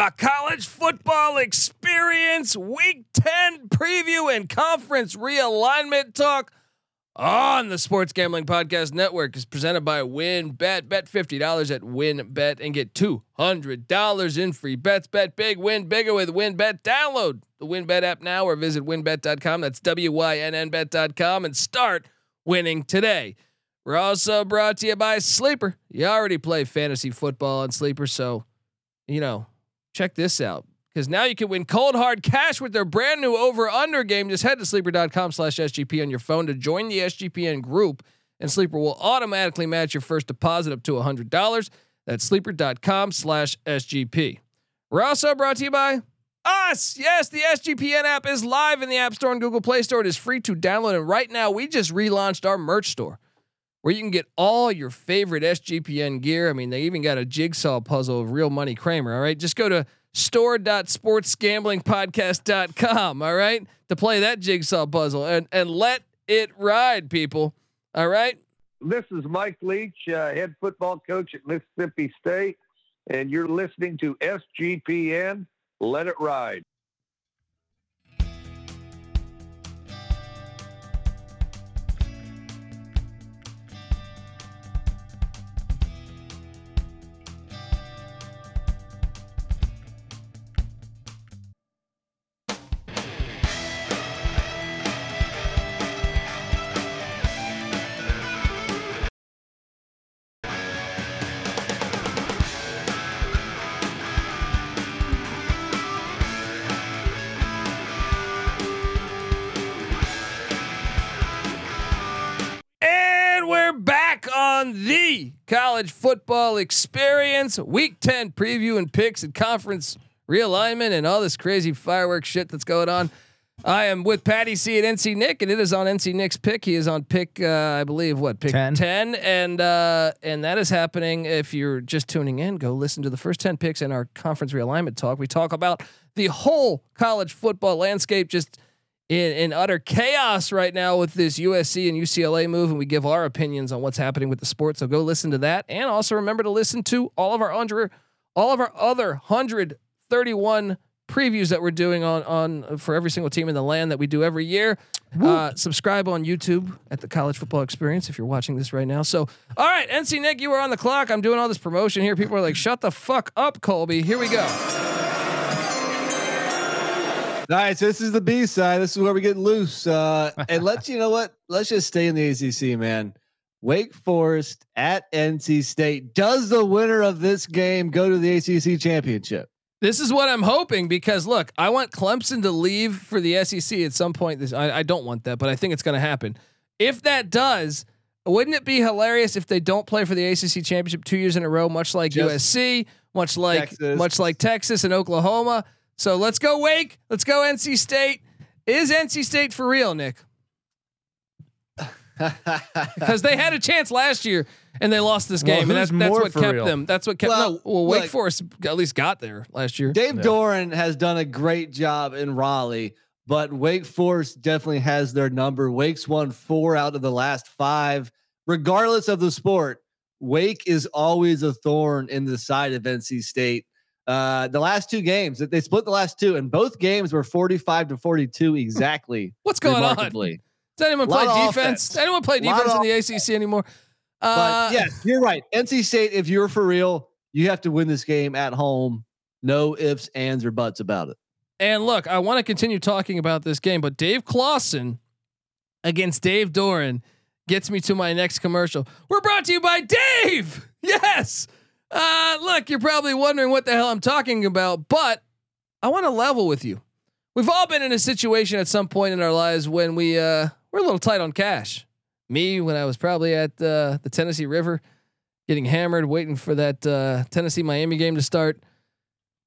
The college football experience, week 10 preview and conference realignment talk on the Sports Gambling Podcast Network is presented by WynnBET. Bet Bet $50 at WynnBET and get $200 in free bets. Bet big, win bigger with WynnBET. Download the WynnBET app now or visit wynnbet.com. That's W Y N N bet.com and start winning today. We're also brought to you by Sleeper. You already play fantasy football on Sleeper, so, you know, check this out because now you can win cold hard cash with their brand new over under game. Just head to sleeper.com slash SGP on your phone to join the SGPN group, and Sleeper will automatically match your first deposit up to $100. That's sleeper.com slash SGP. We're also brought to you by us. Yes, the SGPN app is live in the App Store and Google Play Store. It is free to download. And right now, we just relaunched our merch store where you can get all your favorite SGPN gear. I mean, they even got a jigsaw puzzle of real money Kramer. All right. Just go to store.sportsgamblingpodcast.com. All right. To play that jigsaw puzzle and, and let it ride, people. All right. This is Mike Leach, uh, head football coach at Mississippi State, and you're listening to SGPN. Let it ride. College football experience, week 10 preview and picks and conference realignment and all this crazy fireworks shit that's going on. I am with Patty C at NC Nick, and it is on NC Nick's pick. He is on pick, uh, I believe, what pick 10. 10 and uh, and that is happening. If you're just tuning in, go listen to the first ten picks in our conference realignment talk. We talk about the whole college football landscape, just in, in utter chaos right now with this USC and UCLA move, and we give our opinions on what's happening with the sport. So go listen to that, and also remember to listen to all of our under, all of our other hundred thirty-one previews that we're doing on on for every single team in the land that we do every year. Uh, subscribe on YouTube at the College Football Experience if you're watching this right now. So, all right, NC Nick, you are on the clock. I'm doing all this promotion here. People are like, "Shut the fuck up, Colby." Here we go. Nice. This is the B side. This is where we get loose. Uh, and let's, you know what? Let's just stay in the ACC, man. Wake Forest at NC State. Does the winner of this game go to the ACC championship? This is what I'm hoping because look, I want Clemson to leave for the SEC at some point. This I, I don't want that, but I think it's going to happen. If that does, wouldn't it be hilarious if they don't play for the ACC championship two years in a row, much like Just USC, much like Texas. much like Texas and Oklahoma? So let's go Wake, let's go NC State. Is NC State for real, Nick? Because they had a chance last year and they lost this Well, game, and who's that's, that's more what kept real? them. That's what kept. Well, no, well, Wake look- Forest at least got there last year. Dave Yeah. Doeren has done a great job in Raleigh, but Wake Forest definitely has their number. Wake's won four out of the last five. Regardless of the sport, Wake is always a thorn in the side of NC State. Uh, the last two games, they split the last two, and both games were 45 to 42 exactly. What's going on? Does anyone play defense? offense. Does anyone play defense in the ACC anymore? Uh, But yes, you're right. NC State, if you're for real, you have to win this game at home. No ifs, ands, or buts about it. And look, I want to continue talking about this game, but Dave Clawson against Dave Doeren gets me to my next commercial. We're brought to you by Dave. Yes. Uh, look, you're probably wondering what the hell I'm talking about, but I want to level with you. We've all been in a situation at some point in our lives when we uh, we're a little tight on cash. Me, when I was probably at uh, the Tennessee River, getting hammered, waiting for that uh, Tennessee Miami game to start.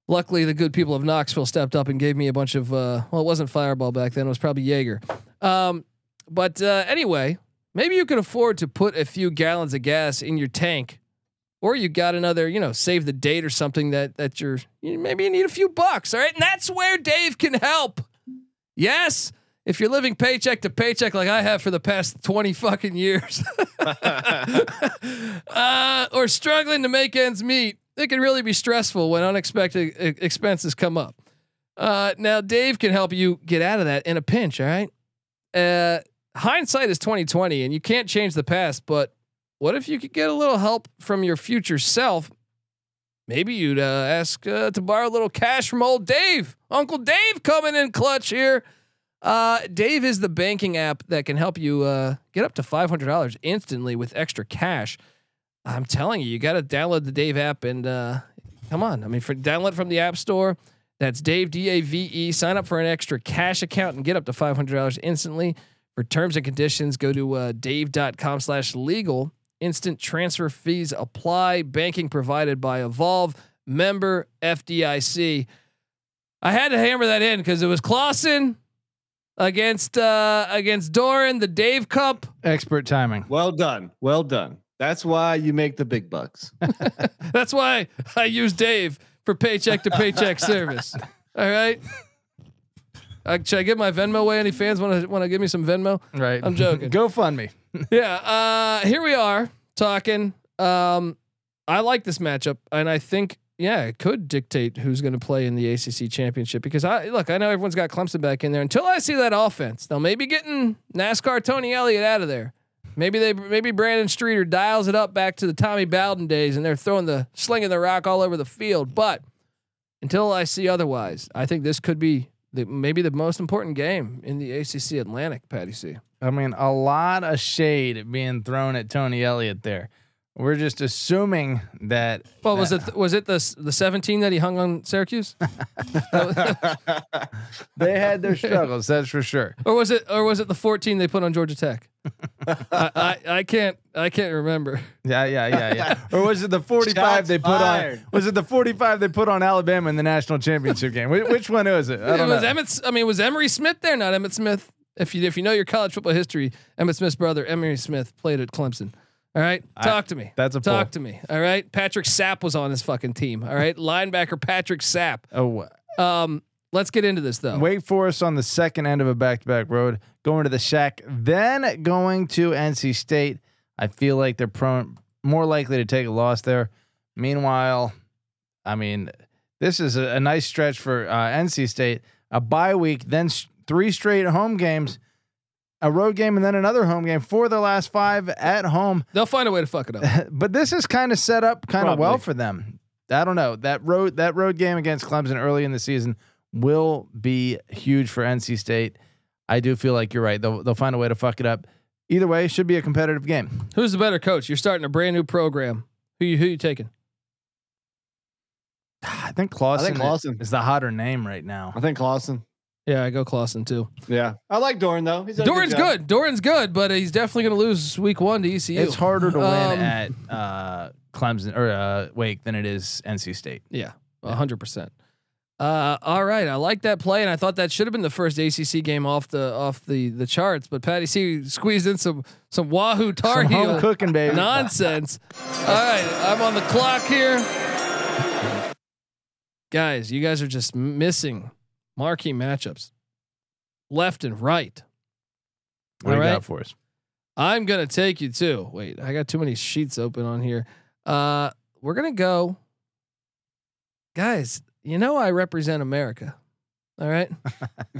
Luckily, the good people of Knoxville stepped up and gave me a bunch of. Uh, well, it wasn't Fireball back then; it was probably Jaeger. Um, but uh, anyway, maybe you could afford to put a few gallons of gas in your tank, or you got another, you know, save the date or something that that you're. You, maybe you need a few bucks, all right? And that's where Dave can help. Yes, if you're living paycheck to paycheck like I have for the past twenty fucking years, uh, or struggling to make ends meet, it can really be stressful when unexpected expenses come up. Uh, now Dave can help you get out of that in a pinch. All right. Uh, hindsight is twenty twenty, and you can't change the past. But what if you could get a little help from your future self? Maybe you'd uh, ask uh, to borrow a little cash from old Dave, Uncle Dave, coming in clutch here. Uh, Dave is the banking app that can help you uh, get up to five hundred dollars instantly with extra cash. I'm telling you, you got to download the Dave app and uh, come on. I mean, for download from the App Store. That's Dave D A V E. Sign up for an extra cash account and get up to five hundred dollars instantly. For terms and conditions, go to uh, dave.com/legal. Instant transfer fees apply. Banking provided by Evolve. Member FDIC. I had to hammer that in because it was Clawson against uh, against Doeren, the Dave Cup. Expert timing. Well done. Well done. That's why you make the big bucks. That's why I use Dave for paycheck to paycheck service. All right. Uh, should I get my Venmo away? Any fans want to want to give me some Venmo? Right. I'm joking. Go fund me. Yeah. Uh, here we are talking. Um, I like this matchup, and I think yeah, it could dictate who's going to play in the ACC championship because I look, I know everyone's got Clemson back in there. Until I see that offense, now maybe getting NASCAR Tony Elliott out of there. Maybe they maybe Brandon Streeter dials it up back to the Tommy Bowden days, and they're throwing the slinging the rock all over the field. But until I see otherwise, I think this could be the, maybe the most important game in the ACC Atlantic. Patty C. I mean, a lot of shade being thrown at Tony Elliott there. We're just assuming that. Well, was it was it the the seventeen that he hung on Syracuse, they had their struggles, that's for sure. or was it or was it the fourteen they put on Georgia Tech? I, I I can't I can't remember. Yeah, yeah, yeah, yeah. Or was it the 45 they put fired. on? Was it the 45 they put on Alabama in the national championship game? Which, which one was it? I don't was know. Emmitt. I mean, was Emory Smith there? Not Emmitt Smith. If you if you know your college football history, Emmitt Smith's brother Emory Smith played at Clemson. All right, I- talk to me. That's a Talk pull. to me. All right, Patrick Sapp was on his fucking team. All right, linebacker Patrick Sapp. Oh, Um, let's get into this though. Wake Forest on the second end of a back-to-back road, going to the Shack, then going to NC State. I feel like they're prone, more likely to take a loss there. Meanwhile, I mean, this is a, a nice stretch for uh, NC State. A bye week, then three straight home games, a road game, and then another home game. For their last five at home. They'll find a way to fuck it up. but this is kind of set up kind of well for them. I don't know. That road that road game against Clemson early in the season will be huge for NC State. I do feel like you're right. They'll they'll find a way to fuck it up. Either way, it should be a competitive game. Who's the better coach? You're starting a brand new program. Who you who you taking? I think Clawson, I think Clawson. is the hotter name right now. I think Clawson. Yeah, I go Clawson too. Yeah, I like Doeren though. He's done Doeren's job. good. Doeren's good, but he's definitely going to lose week one to ECU. It's harder to win Um, at uh, Clemson or uh, Wake than it is NC State. Yeah, hundred percent. Uh, all right, I like that play, and I thought that should have been the first ACC game off the off the the charts. But Patty C squeezed in some some Wahoo Tar Some home Heel cooking, baby. nonsense. All right, I'm on the clock here, guys. You guys are just missing marquee matchups, left and right. What do you All right. got for us? I'm gonna take you too. Wait, I got too many sheets open on here. Uh, we're gonna go, guys. You know I represent America. All right,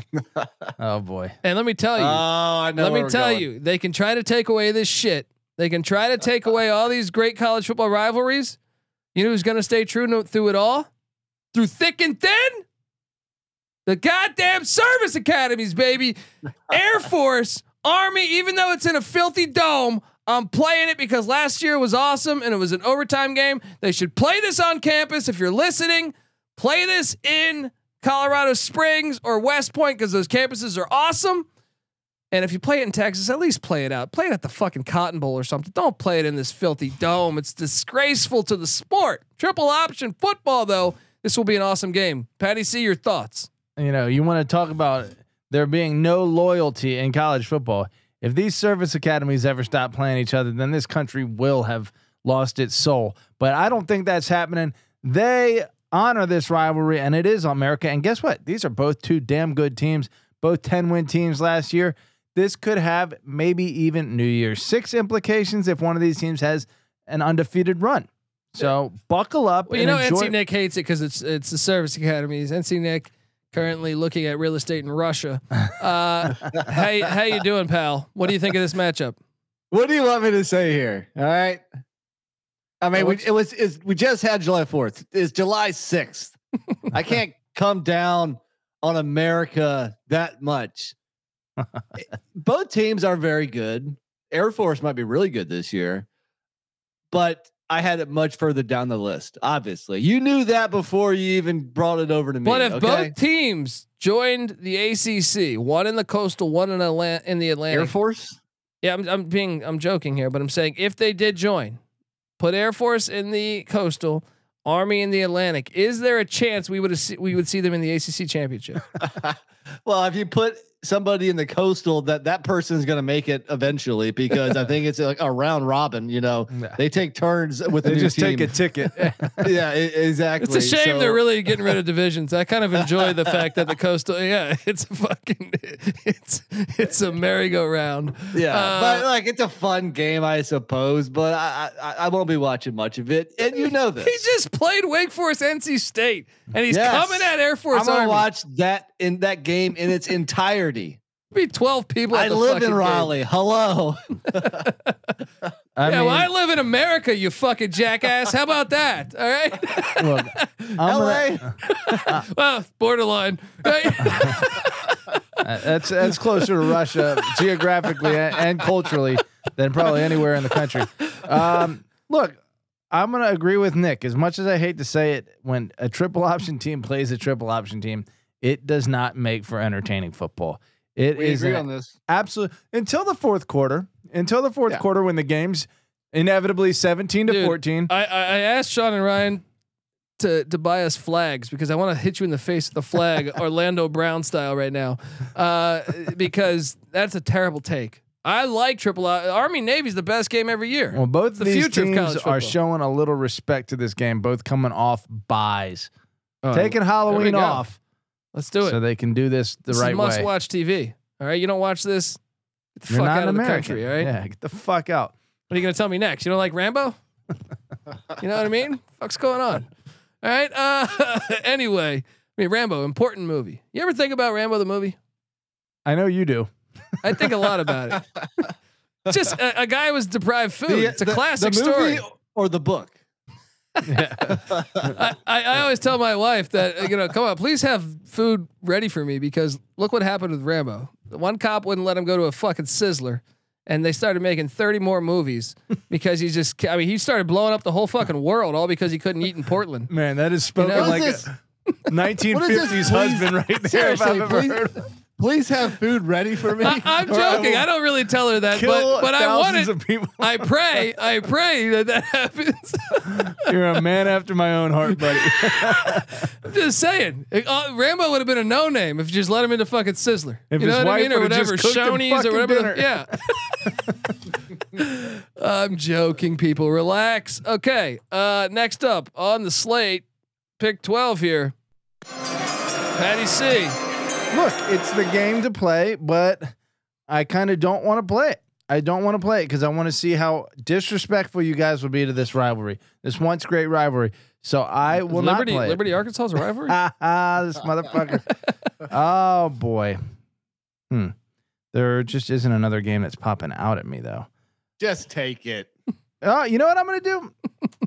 Oh boy. and let me tell you, Oh, I know. let me tell going. you, they can try to take away this shit. They can try to take away all these great college football rivalries. You know who's gonna stay true no, through it all, through thick and thin? The goddamn service academies, baby. Air Force, Army, even though it's in a filthy dome, I'm playing it because last year was awesome and it was an overtime game. They should play this on campus. If you're listening, play this in Colorado Springs or West Point because those campuses are awesome. And if you play it in Texas, at least play it out. Play it at the fucking Cotton Bowl or something. Don't play it in this filthy dome. It's disgraceful to the sport. Triple option football, though. This will be an awesome game. Patty C, your thoughts? You know, you want to talk about there being no loyalty in college football. If these service academies ever stop playing each other, then this country will have lost its soul. But I don't think that's happening. They honor this rivalry, and it is America. And guess what? These are both two damn good teams, both 10 win teams last year. This could have maybe even New Year's Six implications if one of these teams has an undefeated run. So buckle up. Well, you know, NC Nick hates it because it's it's the service academies. NC Nick currently looking at real estate in Russia. Uh, how how you doing, pal? What do you think of this matchup? What do you want me to say here? All right. I mean, we, it was is we just had July Fourth. It's July sixth. I can't come down on America that much. Both teams are very good. Air Force might be really good this year, but I had it much further down the list. Obviously, you knew that before you even brought it over to me. But if okay? both teams joined the ACC, one in the coastal, one in Atlant- in the Atlantic. Air Force, Yeah, I'm, I'm being I'm joking here, but I'm saying if they did join, put Air Force in the coastal, Army in the Atlantic, is there a chance we would see, we would see them in the ACC championship? well, if you put somebody in the coastal, that that person's going to make it eventually because I think it's like a round robin. You know, Yeah. they take turns with the They new just team. take a ticket. yeah, e- exactly. It's a shame So- they're really getting rid of divisions. I kind of enjoy the fact that the coastal, yeah, it's a fucking, it's it's a merry-go-round. Yeah, Uh, but like it's a fun game, I suppose. But I, I I won't be watching much of it, and you know this. He just played Wake Forest, NC State, and he's Yes. coming at Air Force I'm gonna Army. watch that in that game in its entirety. Be twelve people. I live fucking in game. Raleigh. Hello. I yeah, mean, well, I live in America, you fucking jackass. How about that? All right. look, I'm gonna- LA. well, borderline. Right? Uh, that's that's closer to Russia geographically and, and culturally than probably anywhere in the country. Um, look, I'm gonna agree with Nick. As much as I hate to say it, when a triple option team plays a triple option team, it does not make for entertaining football. It We is agree an on this. absolute until the fourth quarter. Until the fourth Yeah. quarter, when the game's inevitably 17 to Dude, 14. I, I I asked Sean and Ryan to to buy us flags because I want to hit you in the face with the flag, Orlando Brown style, right now, uh, because that's a terrible take. I like triple O- Army Navy's the best game every year. Well, both the these future of teams college are showing a little respect to this game, both coming off buys, Oh, taking we Halloween go. off, let's do it. so they can do this the this right is must way. watch TV. All right, you don't watch this. Get the You're fuck not out an of the American. country. All right. Yeah, get the fuck out. What are you gonna tell me next? You don't like Rambo? you know what I mean? Fuck's going on? All right. Uh, anyway, I mean Rambo, important movie. You ever think about Rambo the movie? I know you do. I think a lot about it. Just a, a guy was deprived food. The- it's a the- classic the movie story. or the book. I, I, I always tell my wife that you know, come on, please have food ready for me because look what happened with Rambo. One cop wouldn't let him go to a fucking sizzler, and they started making thirty more movies because he just. I mean, he started blowing up the whole fucking world all because he couldn't eat in Portland. Man, that is spoken know- like is a 1950s What is this? husband right there. If I've ever please, heard. Please have food ready for me. I, I'm or I joking. I don't really tell her that, but but I want of people. I pray. I pray that that happens. You're a man after my own heart, buddy. I'm just saying. Uh, Rambo would have been a no name if you just let him into fucking Sizzler. If you know his what I mean, or whatever, Shoney's or whatever. the- yeah. I'm joking, people. Relax. Okay. Uh, next up on the slate, pick 12 here. Patty C. Look, it's the game to play, but I kind of don't want to play it. I don't want to play it because I want to see how disrespectful you guys will be to this rivalry, this once great rivalry. So I will Liberty, not play. Liberty, Arkansas is a rivalry. It. Ha ha! This motherfucker. oh boy. Hmm. There just isn't another game that's popping out at me though. Just take it. Oh, you know what I'm going to do?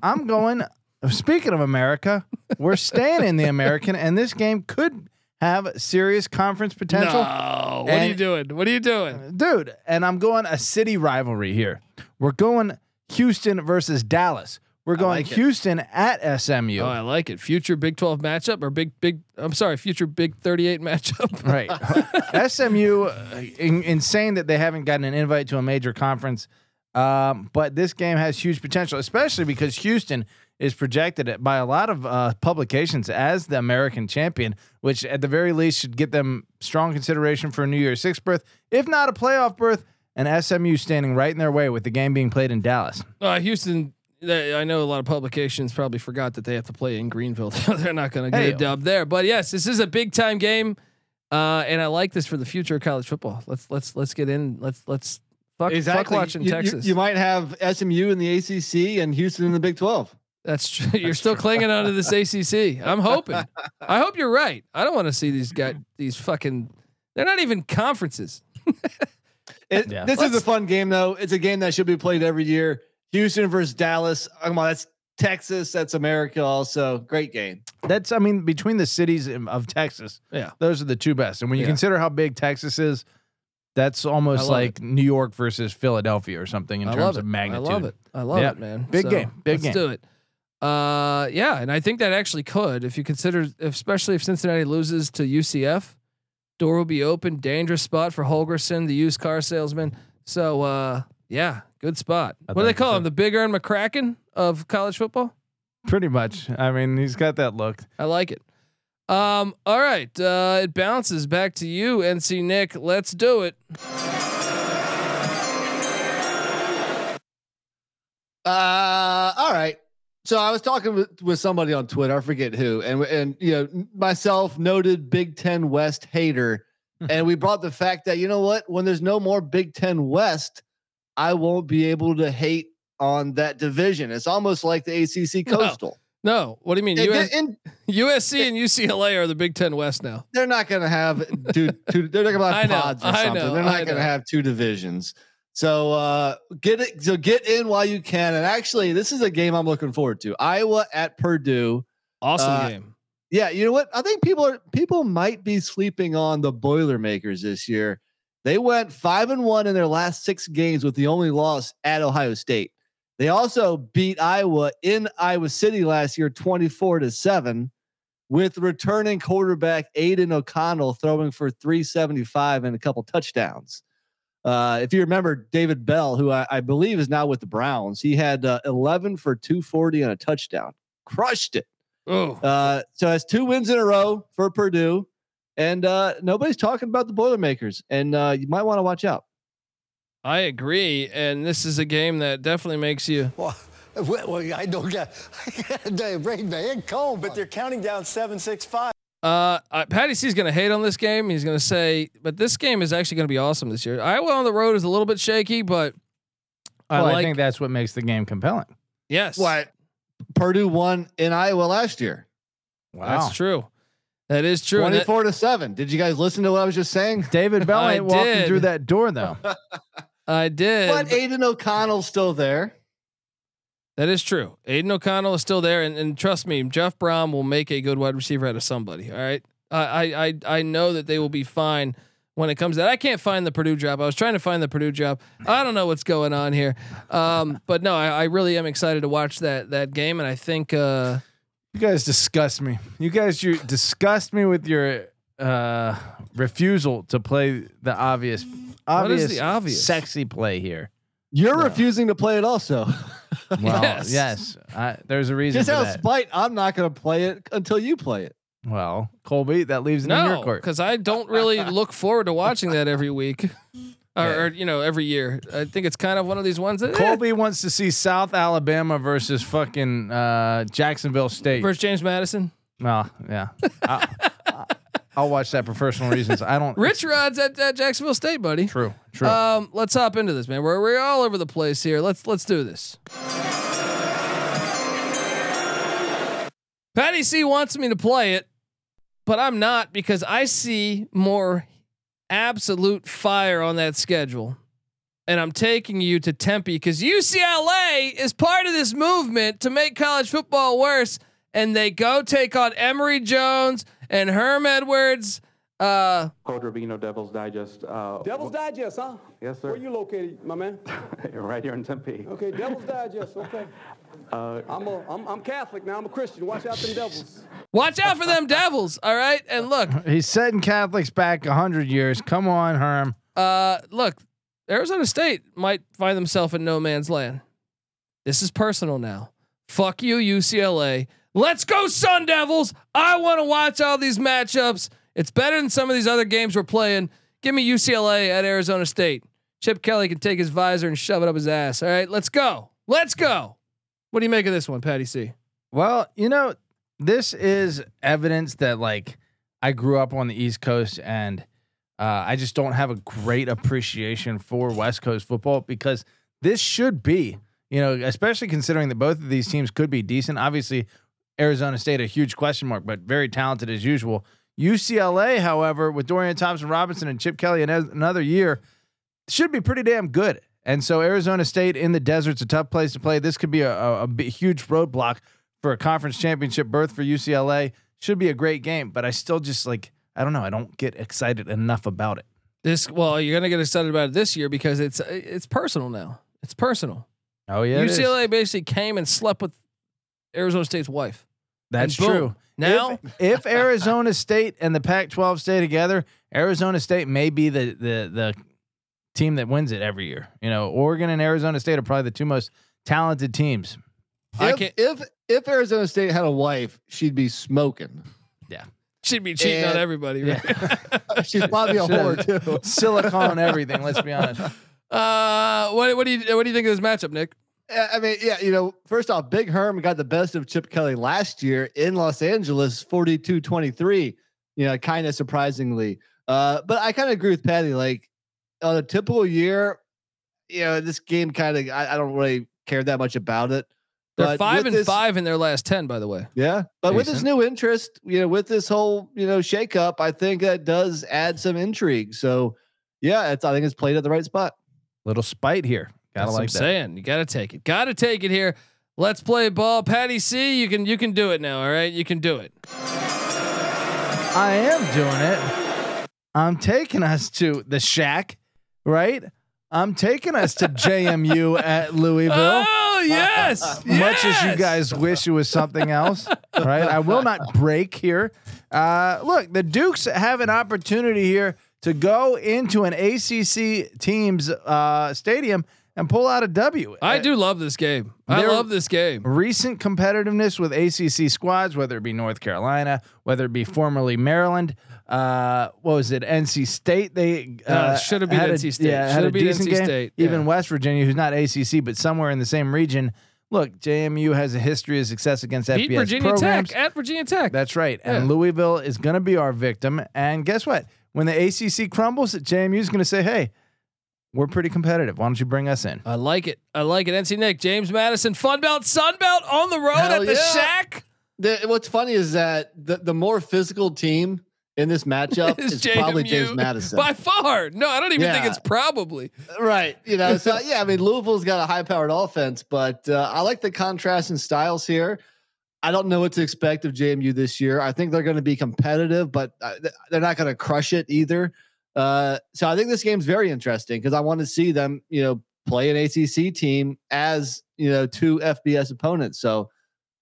I'm going. Speaking of America, we're staying in the American, and this game could have serious conference potential. No. What are you doing? What are you doing? dude. And I'm going a city rivalry here. We're going Houston versus Dallas. We're going like it. Houston at SMU. Oh, I like it. Future Big 12 matchup or big, big, I'm sorry, future Big 38 matchup. right. SMU, uh, in, insane that they haven't gotten an invite to a major conference. Um, but this game has huge potential, especially because Houston is projected by a lot of uh, publications as the American champion, which at the very least should get them strong consideration for a New Year's Six berth, if not a playoff berth. And SMU standing right in their way with the game being played in Dallas. Uh, Houston, they, I know a lot of publications probably forgot that they have to play in Greenville. They're not going to get Hey. a dub there. But yes, this is a big time game, uh, and I like this for the future of college football. Let's let's let's get in. Let's let's fuck, fuck watching You- you- You, might have SMU in the ACC and Houston in the Big 12. That's true. You're still clinging onto this ACC. I'm hoping. I hope you're right. I don't want to see these guys. These fucking. They're not even conferences. It, Yeah. This is a fun game, though. It's a game that should be played every year. Houston versus Dallas. Come on, that's Texas. That's America. Also, great game. That's I mean between the cities of Texas, Yeah. those are the two best. And when you Yeah. consider how big Texas is, that's almost love like New York versus Philadelphia or something in I terms of magnitude. I love it. I love Yeah. it, man. Big game. Big let's game. do it. Uh, yeah, and I think that actually could, if you consider, especially if Cincinnati loses to UCF, door will be open. Dangerous spot for Holgorsen, the used car salesman. So, uh, yeah, good spot. I what do they call him? The Big Ern McCracken of college football. Pretty much. I mean, he's got that look. I like it. Um, all right, uh, it bounces back to you, NC Nick. Let's do it. Uh, all right. So I was talking with, with somebody on Twitter, I forget who, and and you know myself, noted Big Ten West hater, hmm. and we brought the fact that you know what, when there's no more Big Ten West, I won't be able to hate on that division. It's almost like the ACC Coastal. No, what do you mean? US, and USC and UCLA are the Big Ten West now. they're not going to have two, two. They're not going to I know, pods or something. know, they're not going to have two divisions. So uh, get it. So get in while you can. And actually, this is a game I'm looking forward to. Iowa at Purdue. Awesome Uh, game. Yeah, you know what? I think people are people might be sleeping on the Boilermakers this year. They went five and one in their last six games with the only loss at Ohio State. They also beat Iowa in Iowa City last year, 24 to 7, with returning quarterback Aidan O'Connell throwing for 375 and a couple touchdowns. Uh, if you remember David Bell, who I, I believe is now with the Browns, he had uh, 11 for 240 and a touchdown. Crushed it. Oh, Uh, so that's two wins in a row for Purdue, and uh, nobody's talking about the Boilermakers, and uh, you might want to watch out. I agree, and this is a game that definitely makes you. Well, well, well, I don't got the brain man cold, But they're counting down seven, six, five. Uh, uh, Patty C's going to hate on this game. He's going to say, but this game is actually going to be awesome this year. Iowa on the road is a little bit shaky, but I Well, I, think that's what makes the game compelling. yes, What Purdue won in Iowa last year, Wow. That's true. That is true. and that- twenty-four to seven. Did you guys listen to what I was just saying? David Bell I ain't walking did. through that door though. I did. But Aidan O'Connell's still there. That is true. Aidan O'Connell is still there, and, and trust me, Jeff Brohm will make a good wide receiver out of somebody. All right, I I I, I know that they will be fine when it comes to that. I can't find the Purdue job. I was trying to find the Purdue job. I don't know what's going on here, um, but no, I, I really am excited to watch that that game, and I think uh, You guys disgust me. You guys you disgust me with your uh refusal to play the obvious What is obvious, the obvious? sexy play here. You're No. refusing to play it, also. Well, Yes. yes. I, there's a reason just out of that. spite, I'm not going to play it until you play it. Well, Colby, that leaves it in your no, court. because I don't really look forward to watching that every week. Or, or, you know, every year. I think it's kind of one of these ones that eh, Colby wants to see South Alabama versus fucking uh, Jacksonville State. versus James Madison. well, yeah. I, will watch that for personal reasons. I don't. Rich Rod's at, at Jacksonville State, buddy. True. True. Um, let's hop into this, man. We're we're all over the place here. Let's let's do this. Patty C wants me to play it, but I'm not because I see more absolute fire on that schedule. And I'm taking you to Tempe because UCLA is part of this movement to make college football worse. And they go take on Emory Jones and Herm Edwards. Uh, Coach Rubino, Devil's Digest. Uh, Devil's Digest, huh? Yes, sir. Where you located, my man? right here in Tempe. Okay, Devil's Digest. Okay. Uh, I'm a I'm, I'm Catholic now. I'm a Christian. Watch out for them devils. Watch out for them devils. All right. And look, He's setting Catholics back hundred years. Come on, Herm. uh, look, Arizona State might find themselves in no man's land. This is personal now. Fuck you, UCLA. Let's go, Sun Devils. I want to watch all these matchups. It's better than some of these other games we're playing. Give me UCLA at Arizona State. Chip Kelly can take his visor and shove it up his ass. All right, let's go. Let's go. What do you make of this one, Patty C? Well, you know, this is evidence that like I grew up on the East Coast and uh, I just don't have a great appreciation for West Coast football because this should be You know, especially considering that both of these teams could be decent. Obviously, Arizona State a huge question mark, but very talented as usual. UCLA, however, with Dorian Thompson Robinson and Chip Kelly in another year, should be pretty damn good. And so Arizona State in the desert's a tough place to play. This could be a, a, a huge roadblock for a conference championship berth for UCLA. Should be a great game, but I still just like I don't know. I don't get excited enough about it. This well, you're gonna get excited about it this year because it's it's personal now. It's personal. Oh yeah. UCLA basically came and slept with Arizona State's wife. That's boom, true. Now if, if Arizona State and the Pac-12 stay together, Arizona State may be the the the team that wins it every year. You know, Oregon and Arizona State are probably the two most talented teams. I If, can't- if if Arizona State had a wife, she'd be smoking. Yeah. She'd be cheating on everybody. Right? She's probably a whore too. Silicone everything. Let's be honest. uh, what what do you what do you think of this matchup, Nick? Yeah, I mean, yeah, you know, first off, Big Herm got the best of Chip Kelly last year in Los Angeles, 42-23, you know, kind of surprisingly. Uh, but I kind of agree with Patty. Like on a typical year, you know, this game kind of I, I don't really care that much about it. They're five and this- see in their last ten, by the way. Yeah. But with this new interest, you know, with this whole, you know, shakeup, I think that does add some intrigue. So yeah, it's I think it's played at the right spot. Little spite here. Gotta That's what like I'm that. saying. You gotta take it. Gotta take it here. Let's play ball. Patty C, you can you can do it now. All right, you can do it. I am doing it. I'm taking us to the shack, right? I'm taking us to JMU at Louisville. Oh yes, much as you guys wish it was something else, right? I will not break here. Uh, look, the Dukes have an opportunity here to go into an ACC team's uh, stadium and pull out a W. I do love this game. I love this game. recent competitiveness with ACC squads, whether it be North Carolina, whether it be formerly Maryland. Uh, what was it? NC State. They uh, Uh, should've been had a- NC State. Yeah, Should've beat decent NC game. State, Even yeah. West Virginia, who's not ACC, but somewhere in the same region. Look, JMU has a history of success against Beat FBS Virginia programs. Tech at Virginia Tech. That's right. Yeah. And Louisville is going to be our victim. And guess what? When the ACC crumbles, JMU is going to say, "Hey, we're pretty competitive. Why don't you bring us in?" I like it. I like it. NC Nick, James Madison, Fun Belt, Sun Belt on the road Hell at the yeah. Shack. The, what's funny is that the, the more physical team in this matchup Is is probably James Madison. By far. No, I don't even think it's probably. Right. You know, so yeah, I mean, Louisville's got a high powered offense, but uh, I like the contrast in styles here. I don't know what to expect of JMU this year. I think they're going to be competitive, but uh, they're not going to crush it either. Uh, so I think this game's very interesting because I want to see them, you know, play an ACC team as, you know, two FBS opponents. So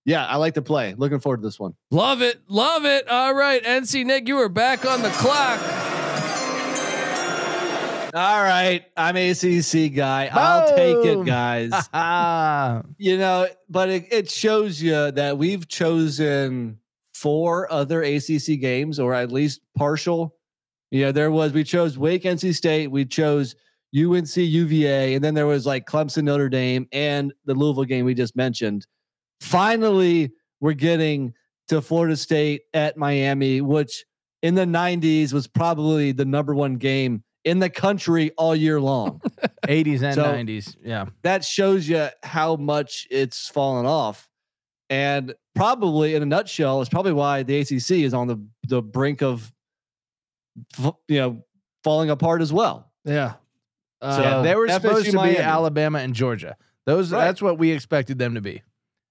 yeah, I like the play. Looking forward to this one. Love it. Love it. All right. NC Nick, you are back on the clock. All right. I'm ACC guy. I'll take it, guys. You know, but it, it shows you that we've chosen four other ACC games, or at least partial. You know, there was we chose Wake, NC State, we chose UNC, UVA, and then there was like Clemson, Notre Dame, and the Louisville game we just mentioned. Finally, we're getting to Florida State at Miami, which in the '90s was probably the number one game in the country all year long. 80s and So- 90s. Yeah. that shows you how much it's fallen off. And probably in a nutshell, is probably why the ACC is on the the brink of, you know, falling apart as well. Yeah. So- Uh, yeah, they were FSU supposed to Miami. be Alabama and Georgia. Those Right. that's what we expected them to be.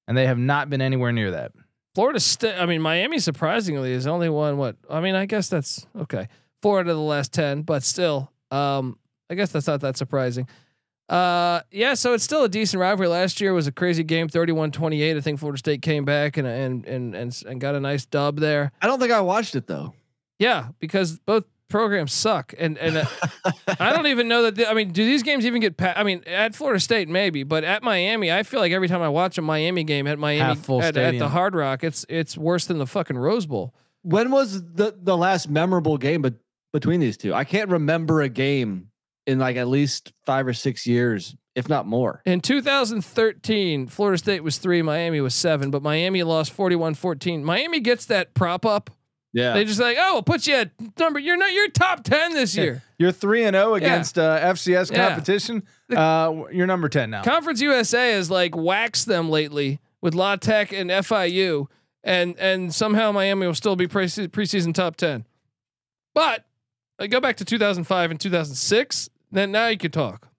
And they have not been anywhere near that. Florida State. I mean, Miami surprisingly is only one. What? I mean, I guess that's okay. Four out of the last ten, but still, um, I guess that's not that surprising. Uh, yeah. So it's still a decent rivalry. Last year was a crazy game, 31-28. I think Florida State came back and and and and and got a nice dub there. I don't think I watched it though. Yeah, because both programs suck, and and uh, I don't even know that. the- I mean, do these games even get? Pa- I mean, at Florida State maybe, but at Miami, I feel like every time I watch a Miami game at Miami full at, at the. Hard Rock, it's it's worse than the fucking Rose Bowl. When was the the last memorable game but between these two? I can't remember a game in like at least five or six years, if not more. In 2013, Florida State was three, Miami was seven, but Miami lost 41 14. Miami gets that prop up. Yeah. They just like, oh, we'll put you at number, you're not, you're top 10 this year. You're three and zero Yeah. against uh, FCS Yeah. competition. Uh, you're number ten now. Conference USA has like waxed them lately with La Tech and FIU, and and somehow Miami will still be pre- preseason top ten. But I go back to 2005 and 2006. Then now you could talk.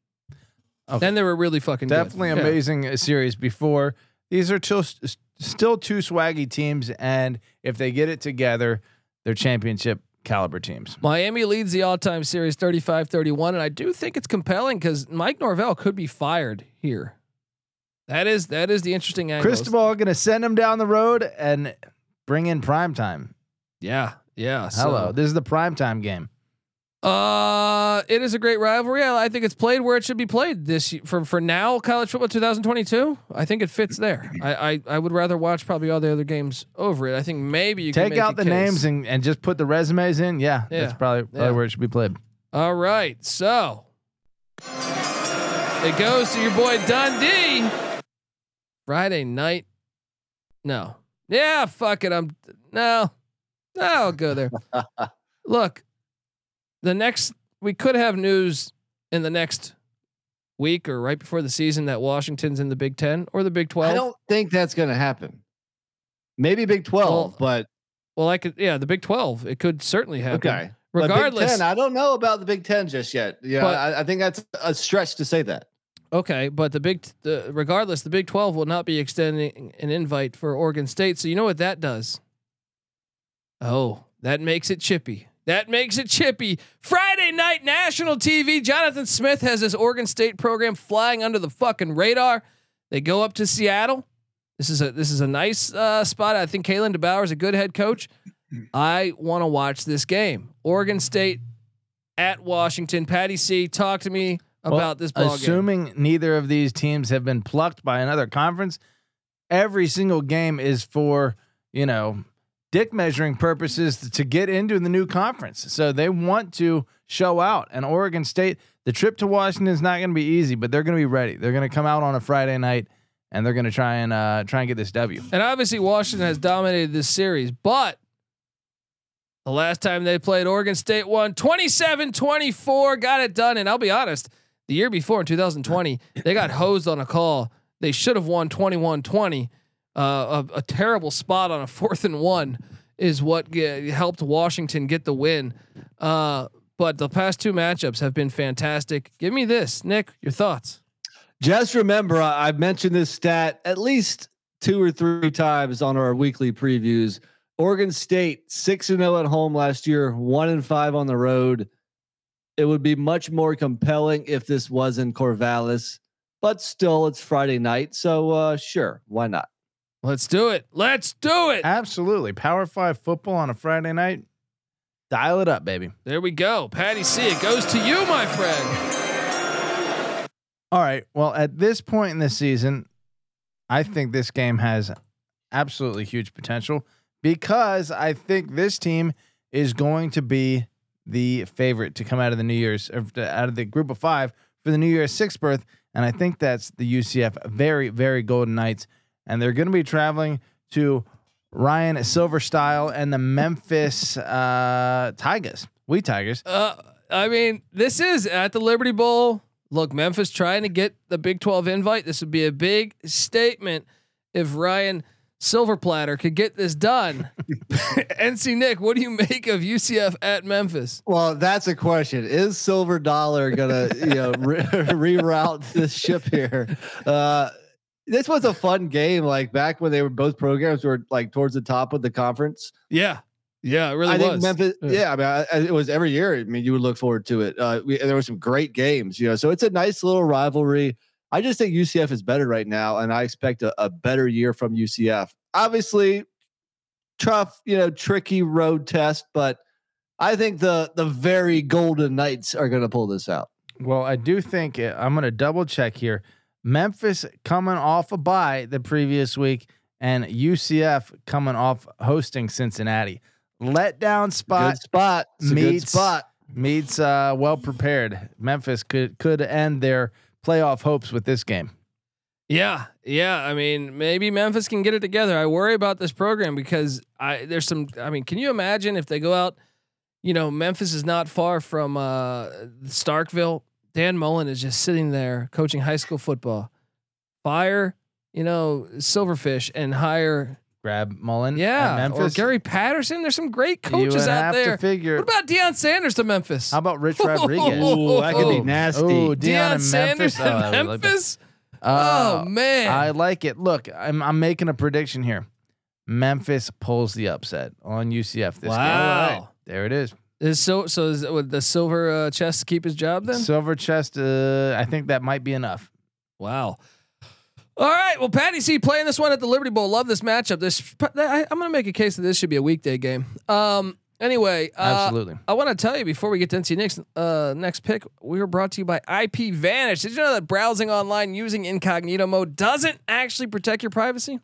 Okay. Then they were really fucking. Definitely Yeah. amazing uh, series before. These are still still two swaggy teams, and if they get it together, they're championship caliber teams. Miami leads the all-time series 35-31 and I do think it's compelling cuz Mike Norvell could be fired here. That is that is the interesting angle. Cristobal going to send him down the road and bring in prime time. Yeah. Yeah. Hello, so- this is the prime time game. Uh, it is a great rivalry. I, I think it's played where it should be played this y- for for now. College football 2022. I think it fits there. I, I I would rather watch probably all the other games over it. I think maybe you can Take out the case. names and, and just put the resumes in. Yeah, Yeah. that's probably, probably Yeah. where it should be played. All right, so it goes to your boy Dundee. Friday night. No. Yeah, fuck it. I'm no. No, I'll go there. Look, the next we could have news in the next week or right before the season that Washington's in the Big Ten or the Big 12. I don't think that's going to happen. Maybe Big Twelve, Well, but Well, I could. Yeah, the Big Twelve. It could certainly happen. okay. Regardless. Ten, I don't know about the Big Ten just yet. Yeah, But- I, I think that's a stretch to say that. Okay, but the big, the, regardless, the Big Twelve will not be extending an invite for Oregon State. So you know what that does? Oh, that makes it chippy. That makes it chippy. Friday night national TV. Jonathan Smith has his Oregon State program flying under the fucking radar. They go up to Seattle. This is a this is a nice uh, spot. I think Kalen DeBoer is a good head coach. I want to watch this game. Oregon State at Washington. Patty C, talk to me Well, about this ball game. Assuming neither of these teams have been plucked by another conference, every single game is for, you know, dick measuring purposes to get into the new conference. So they want to show out. And Oregon State, the trip to Washington is not going to be easy, but they're going to be ready. They're going to come out on a Friday night and they're going to try and uh, try and get this W. And obviously Washington has dominated this series, but the last time they played Oregon State won 27-24, got it done and I'll be honest, the year before in 2020, they got hosed on a call. They should have won 21-20. Uh, a, a terrible spot on a fourth and one is what helped Washington get the win. Uh, but the past two matchups have been fantastic. Give me this, Nick. Your thoughts? Just remember, I- I've mentioned this stat at least two or three times on our weekly previews. Oregon State six and zero at home last year, one and five on the road. It would be much more compelling if this was in Corvallis, but still, it's Friday night, so uh, sure, why not? Let's do it. Let's do it. Absolutely. Power five football on a Friday night. Dial it up, baby. There we go. Patty C, it goes to you, my friend. All right. Well, at this point in the season, I think this game has absolutely huge potential because I think this team is going to be the favorite to come out of the New Year's or out of the group of five for the New Year's sixth berth, and I think that's the UCF very very Golden Knights, and they're going to be traveling to Ryan Silverstyle and the Memphis uh, Tigers. We Tigers. Uh, I mean, this is at the Liberty Bowl. Look, Memphis trying to get the Big 12 invite. This would be a big statement if Ryan Silverplatter could get this done. NC Nick, what do you make of UCF at Memphis? Well, that's a question. Is Silver Dollar gonna, you know, re- reroute this ship here? Uh, this was a fun game. Like back when they were both programs were like towards the top of the conference. Yeah. Yeah, it really I was. think Memphis. Yeah. Yeah, I mean, I, I- it was every year. I mean, you would look forward to it. Uh, we, there were some great games, you know. So it's a nice little rivalry. I just think UCF is better right now, and I expect a, a better year from UCF. Obviously, tough, you know, tricky road test, but I think the the very Golden Knights are going to pull this out. Well, I do think uh, I'm going to double check here. Memphis coming off a bye the previous week, and UCF coming off hosting Cincinnati. Letdown spot good spot. It's a good meets- spot. meets uh, well prepared. Memphis could could end their playoff hopes with this game. Yeah, yeah. I mean, maybe Memphis can get it together. I worry about this program because I there's some. I mean, can you imagine if they go out? you know, Memphis is not far from uh, Starkville. Dan Mullen is just sitting there coaching high school football. Fire, you know, Silverfish and hire, Grab Mullen. yeah, or. Gary Patterson. There's some great coaches out have there. To figure. What about Deion Sanders to Memphis? how about Rich Rodriguez? Ooh, that could be nasty. Oh, Deion Deion Sanders Memphis. Oh, in would like that. Memphis. Uh, oh man, I like it. Look, I'm I'm making a prediction here. Memphis pulls the upset on UCF this Wow. game. There it is. Is so so is would the silver uh, chest keep his job then? Silver chest. Uh, I think that might be enough. Wow. All right. Well, Patty C playing this one at the Liberty Bowl. Love this matchup. This I, I'm going to make a case that this should be a weekday game. Um. Anyway, uh, Absolutely. I want to tell you before we get to NC next uh, next pick, we were brought to you by IP Vanish. Did you know that browsing online using incognito mode doesn't actually protect your privacy?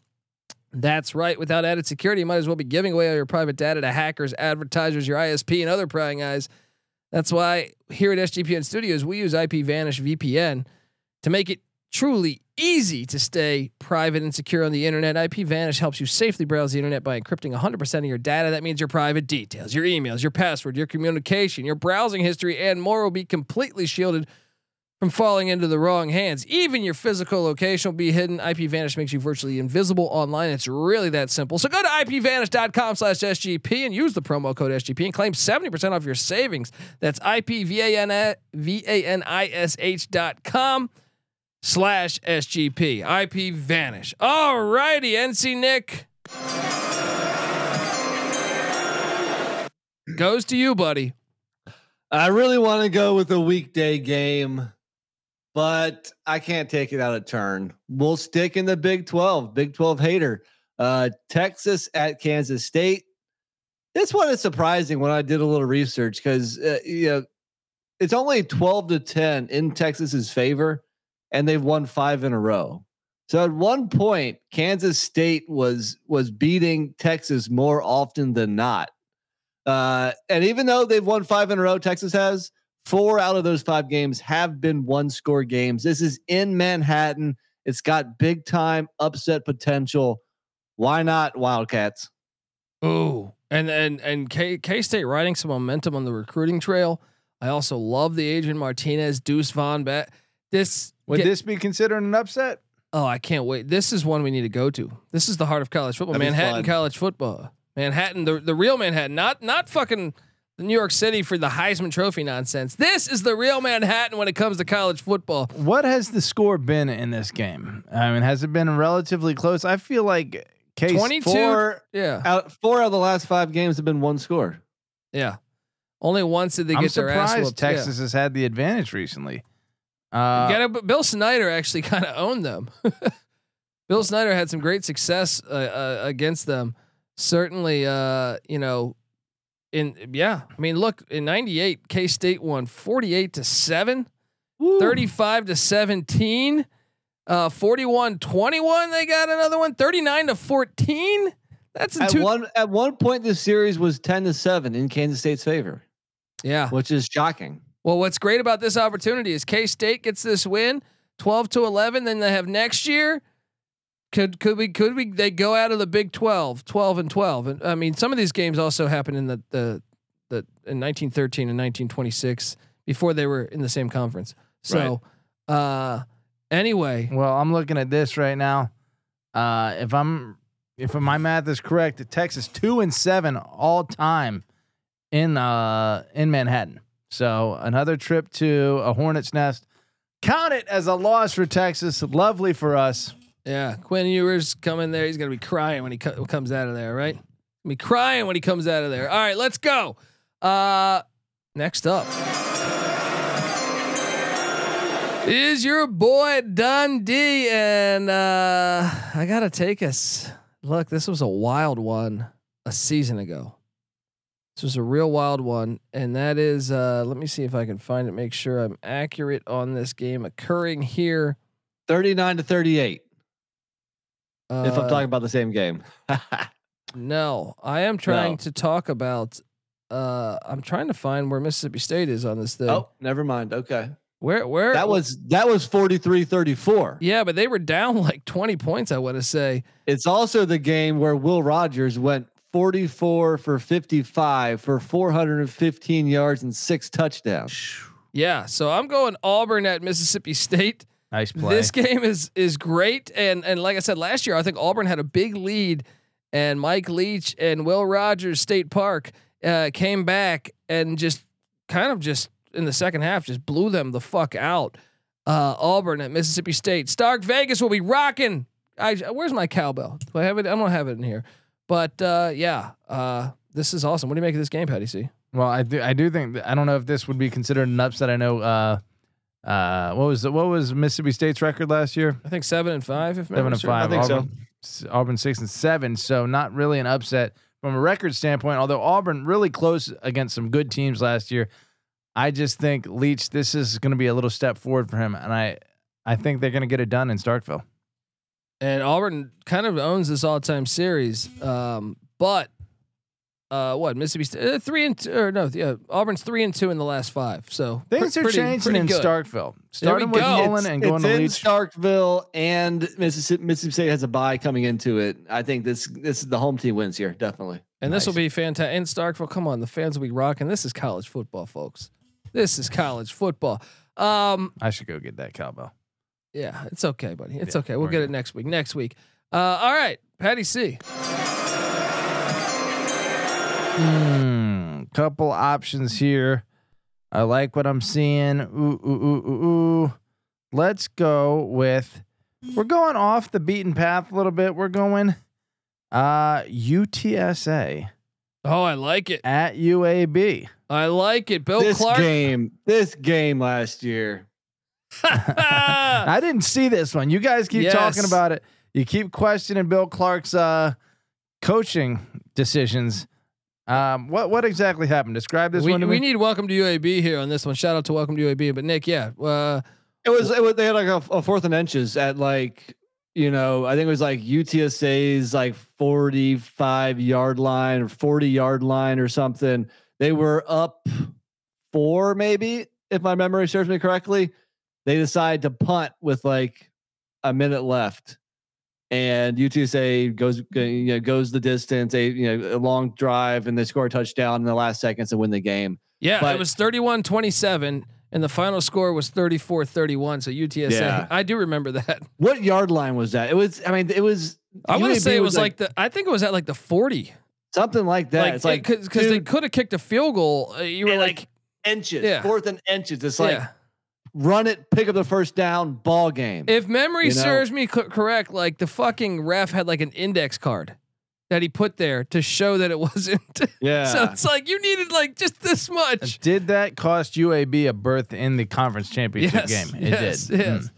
That's right. Without added security, you might as well be giving away all your private data to hackers, advertisers, your ISP, and other prying eyes. That's why here at SGPN Studios, we use IP Vanish VPN to make it truly easy to stay private and secure on the internet. IP Vanish helps you safely browse the internet by encrypting 100% of your data. That means your private details, your emails, your password, your communication, your browsing history, and more will be completely shielded from falling into the wrong hands. Even your physical location will be hidden. IP Vanish makes you virtually invisible online. It's really that simple. So go to ipvanish.com slash SGP and use the promo code SGP and claim 70% off your savings. That's IPVANISH dot com slash SGP. IP Vanish. All righty, NC Nick. Goes to you, buddy. I really want to go with a weekday game, but I can't take it out of turn. We'll stick in the Big 12, Big 12 hater. Uh, Texas at Kansas State. This one is surprising when I did a little research because uh, you know it's only 12 to 10 in Texas's favor, and they've won five in a row. So at one point, Kansas State was was beating Texas more often than not. Uh, and even though they've won five in a row, Texas has four out of those five games have been one score games. This is in Manhattan. It's got big time upset potential. Why not Wildcats? Ooh, and and and K K State riding some momentum on the recruiting trail. I also love the Adrian Martinez, Deuce Vaughn Bet. This Would get- this be considered an upset? Oh, I can't wait. This is one we need to go to. This is the heart of college football. That'd Manhattan college football. Manhattan, the the real Manhattan, not not fucking New York City for the Heisman Trophy nonsense. This is the real Manhattan when it comes to college football. What has the score been in this game? I mean, has it been relatively close? I feel like case 22 Four Yeah, out four out of the last five games have been one score. yeah. Only once did they I'm get their ass surprised whooped. Texas has had the advantage recently. Uh, Yeah. Get but Bill Snyder actually kind of owned them. Bill Snyder had some great success uh, uh, against them. Certainly, uh, you know, in yeah. I mean, look in '98, K State won 48 to seven. 35 to 17 uh 41 21 they got another one 39 to 14 that's a At two one at one point, this series was ten to seven in Kansas State's favor, yeah which is shocking. well what's great about this opportunity is k-state gets this win 12 to 11 then they have next year could could we could we they go out of the big 12 12 and 12 and i mean some of these games also happened in the the the in 1913 and 1926 before they were in the same conference so uh anyway Well, I'm looking at this right now. Uh, if I'm if my math is correct, Texas two and seven all time in uh in Manhattan. So another trip to a hornet's nest. Count it as a loss for Texas. Lovely for us. Yeah, Quinn Ewers coming there. He's gonna be crying when he co- comes out of there, right? Be crying when he comes out of there. All right, let's go. Uh, next up is your boy Dundee, and uh, I gotta take us. Look, this was a wild one a season ago. This was a real wild one, and that is. Uh, let me see if I can find it. Make sure I'm accurate on this game occurring here. Thirty nine to thirty eight. Uh, if I'm talking about the same game. No, I am trying No. to talk about. Uh, I'm trying to find where Mississippi State is on this thing. oh, never mind. Okay. where where That was that was 43-34. yeah, but they were down like 20 points. I want to say. It's also the game where Will Rogers went 44 for 55 for 415 yards and six touchdowns. Yeah, so I'm going Auburn at Mississippi State. Nice play. This game is is great, and and like I said last year, I think Auburn had a big lead, and Mike Leach and Will Rogers State Park uh, came back and just kind of just in the second half just blew them the fuck out. Uh, Auburn at Mississippi State. Stark Vegas will be rocking. I where's my cowbell? Do I have it? I don't have it in here. But uh, yeah, uh, this is awesome. What do you make of this game, Patty C? well, I do. I do think. I don't know if this would be considered an upset. I know. Uh, what was what was Mississippi State's record last year? I think seven and five. If Seven and serves. five. think so. Auburn, s- Auburn six and seven. So not really an upset from a record standpoint. Although Auburn really close against some good teams last year. I just think Leach. This is going to be a little step forward for him, and I I think they're going to get it done in Starkville. and Auburn kind of owns this all-time series. Um, but uh, what Mississippi State uh, three and two, or no, yeah, Auburn's three and two in the last five. So Things pre- are pretty- changing pretty in good. Starkville. Starting with go. Mullen and going it's to in Leach. Starkville and Mississippi Mississippi State has a bye coming into it. I think this this is the home team wins here definitely. and this will be fantastic. In Starkville, come on, the fans will be rocking. This is college football, folks. This is college football. Um, I should go get that cowbell. yeah, it's okay, buddy. It's Yeah, okay. We'll get good. it next week. Next week. Uh, all right, Patty C. Hmm. Couple options here. I like what I'm seeing. Ooh, ooh, ooh, ooh, ooh. Let's go with. We're going off the beaten path a little bit. We're going uh UTSA Oh, I like it. at UAB. I like it. Bill this Clark. game, this game last year. I didn't see this one. You guys keep Yes. talking about it. You keep questioning Bill Clark's uh coaching decisions. Um, what what exactly happened? Describe this we, one to we me. need Welcome to UAB here on this one. Shout out to Welcome to UAB. But Nick, yeah, uh, It was it was they had like a, a fourth and inches at like you know I think it was like UTSA's like forty five yard line or forty yard line or something. They were up four maybe if my memory serves me correctly. They decided to punt with like a minute left, and UTSA goes you know, goes the distance. A you know a long drive and they score a touchdown in the last seconds and win the game. Yeah, But- it was 31-27 and the final score was 34-31. So UTSA. Yeah. I do remember that. What yard line was that? It was I mean it was. I want to say it was like, the I think it was at like the 40. something like that. like it's like cuz they could have kicked a field goal. Uh, you were and, like, inches, Yeah. fourth and inches. It's like yeah. Run it, pick up the first down, ball game. If memory you know? serves me co- correct, like the fucking ref had like an index card that he put there to show that it wasn't. yeah, so it's like you needed like just this much. Did that cost UAB a berth in the conference championship Yes, game? It yes, did. yes. Mm.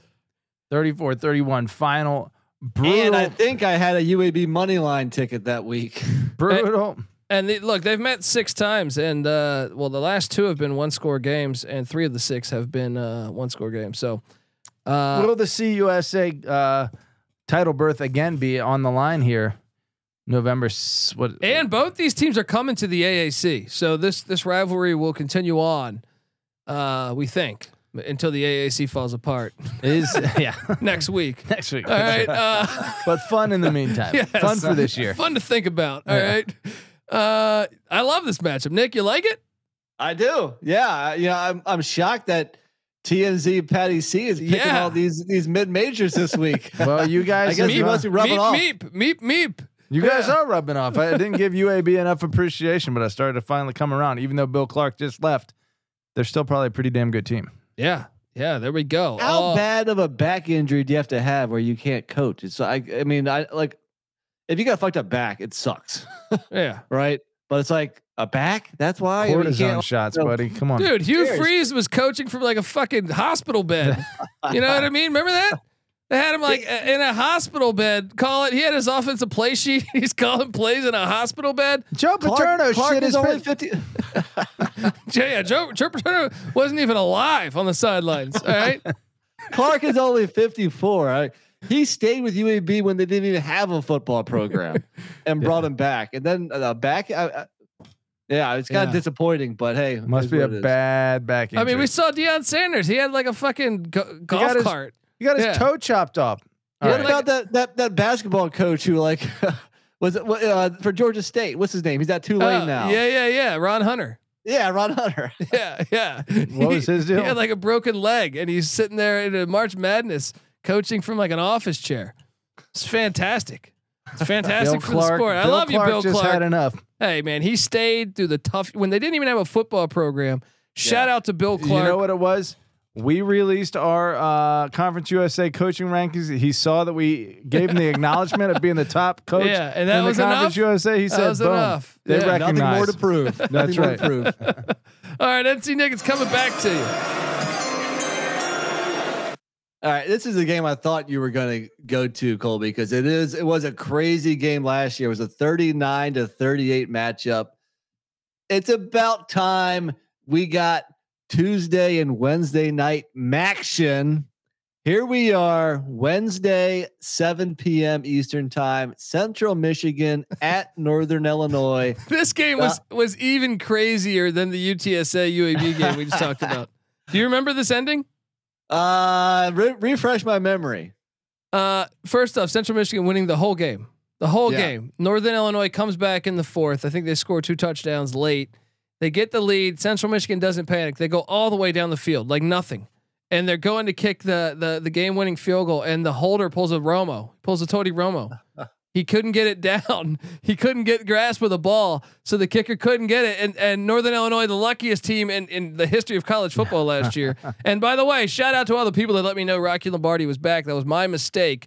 34 31 final. Brutal. and I think I had a UAB money line ticket that week. brutal. And they, look, they've met six times, and uh, well, the last two have been one score games, and three of the six have been uh, one score games. So, uh, Will the CUSA uh, title berth again be on the line here? November. s- What? and both these teams are coming to the AAC, so this this rivalry will continue on. Uh, we think until the AAC falls apart is yeah next week. next week. All right, uh, but fun in the meantime. yes. Fun for this year. Fun to think about. All Yeah. right, uh, I love this matchup. Nick, you like it? I do. Yeah, you know, I'm I'm shocked that TMZ Patty C is picking Yeah. all these these mid majors this week. Well, you guys, I guess he have, must be rubbing meep, off. meep, meep, meep. you guys Yeah. are rubbing off. I didn't give UAB enough appreciation, but I started to finally come around. Even though Bill Clark just left, they're still probably a pretty damn good team. Yeah, yeah. There we go. How Oh, bad of a back injury do you have to have where you can't coach? It's I I mean I like if you got a fucked up back, it sucks, Yeah, right? But it's like a back. That's why Cortisone can't- shots, buddy. Come on. dude. Hugh Cheers. Freeze was coaching from like a fucking hospital bed. You know what I mean? Remember that? They had him like in a hospital bed. Call it. He had his offensive play sheet. He's calling plays in a hospital bed. Joe Clark, Paterno Clark shit is only pants. fifty. Yeah, Joe, Joe Paterno wasn't even alive on the sidelines. All right. Clark is only 54. Right? He stayed with UAB when they didn't even have a football program and brought him back. And then uh, back, I, I, yeah, it's kind of disappointing, but hey, Must be a what it is. bad back Injury. I mean, we saw Deion Sanders. He had like a fucking go- golf his- cart. he got his yeah. toe chopped off. All What right. about that that that basketball coach who like Was it uh, for Georgia State? What's his name? He's at Tulane Uh, now. Yeah, yeah, yeah. Ron Hunter. yeah, Ron Hunter. Yeah, yeah. What was his He deal? had like a broken leg, and he's sitting there in a March Madness coaching from like an office chair. It's fantastic. It's Bill fantastic for the Clark. sport. I love Clark you, Bill just Clark. had enough. hey, man, he stayed through the tough when they didn't even have a football program. Shout out to Bill Clark. You know what it was? We released our uh, Conference USA coaching rankings. He saw that we gave him the acknowledgement of being the top coach. Yeah, and that in the was Conference enough? USA. He That said, was "Boom." enough. They Yeah. recognize. Nothing more to prove. Nothing That's right. to prove. All right, NC Nick, it's coming back to you. All right, this is a game I thought you were going to go to, Colby, because it is. It was a crazy game last year. It was a thirty-nine to thirty-eight matchup. It's about time we got Tuesday and Wednesday night maction. Here we are, Wednesday, seven p.m. Eastern time, Central Michigan at Northern Illinois. This game was uh, was even crazier than the UTSA UAB game we just talked about. Do you remember this ending? Uh, re- refresh my memory. Uh, first off, Central Michigan winning the whole game. The whole Yeah. game. Northern Illinois comes back in the fourth. I think they score two touchdowns late. They get the lead. Central Michigan doesn't panic. They go all the way down the field like nothing, and they're going to kick the the the game winning field goal. And the holder pulls a Romo, pulls a Tony Romo. He couldn't get it down. He couldn't get grasp of the ball, so the kicker couldn't get it. And and Northern Illinois, the luckiest team in, in the history of college football last year. and by the way, shout out to all the people that let me know Rocky Lombardi was back. That was my mistake.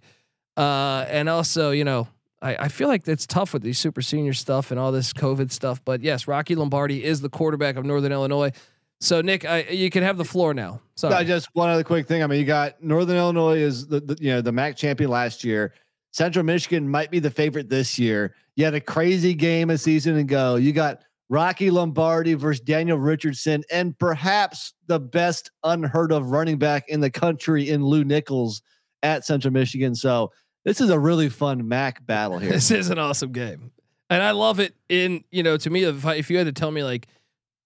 Uh, and also, you know, I, I feel like it's tough with these super senior stuff and all this COVID stuff. But yes, Rocky Lombardi is the quarterback of Northern Illinois. So Nick, I, you can have the floor now. Sorry. No, just one other quick thing. I mean, you got Northern Illinois is the, the you know the MAC champion last year. Central Michigan might be the favorite this year. You had a crazy game a season ago. You got Rocky Lombardi versus Daniel Richardson, and perhaps the best unheard of running back in the country in Lew Nichols at Central Michigan. So this is a really fun MAC battle here. This is an awesome game, and I love it. In you know, to me, if I, if you had to tell me like,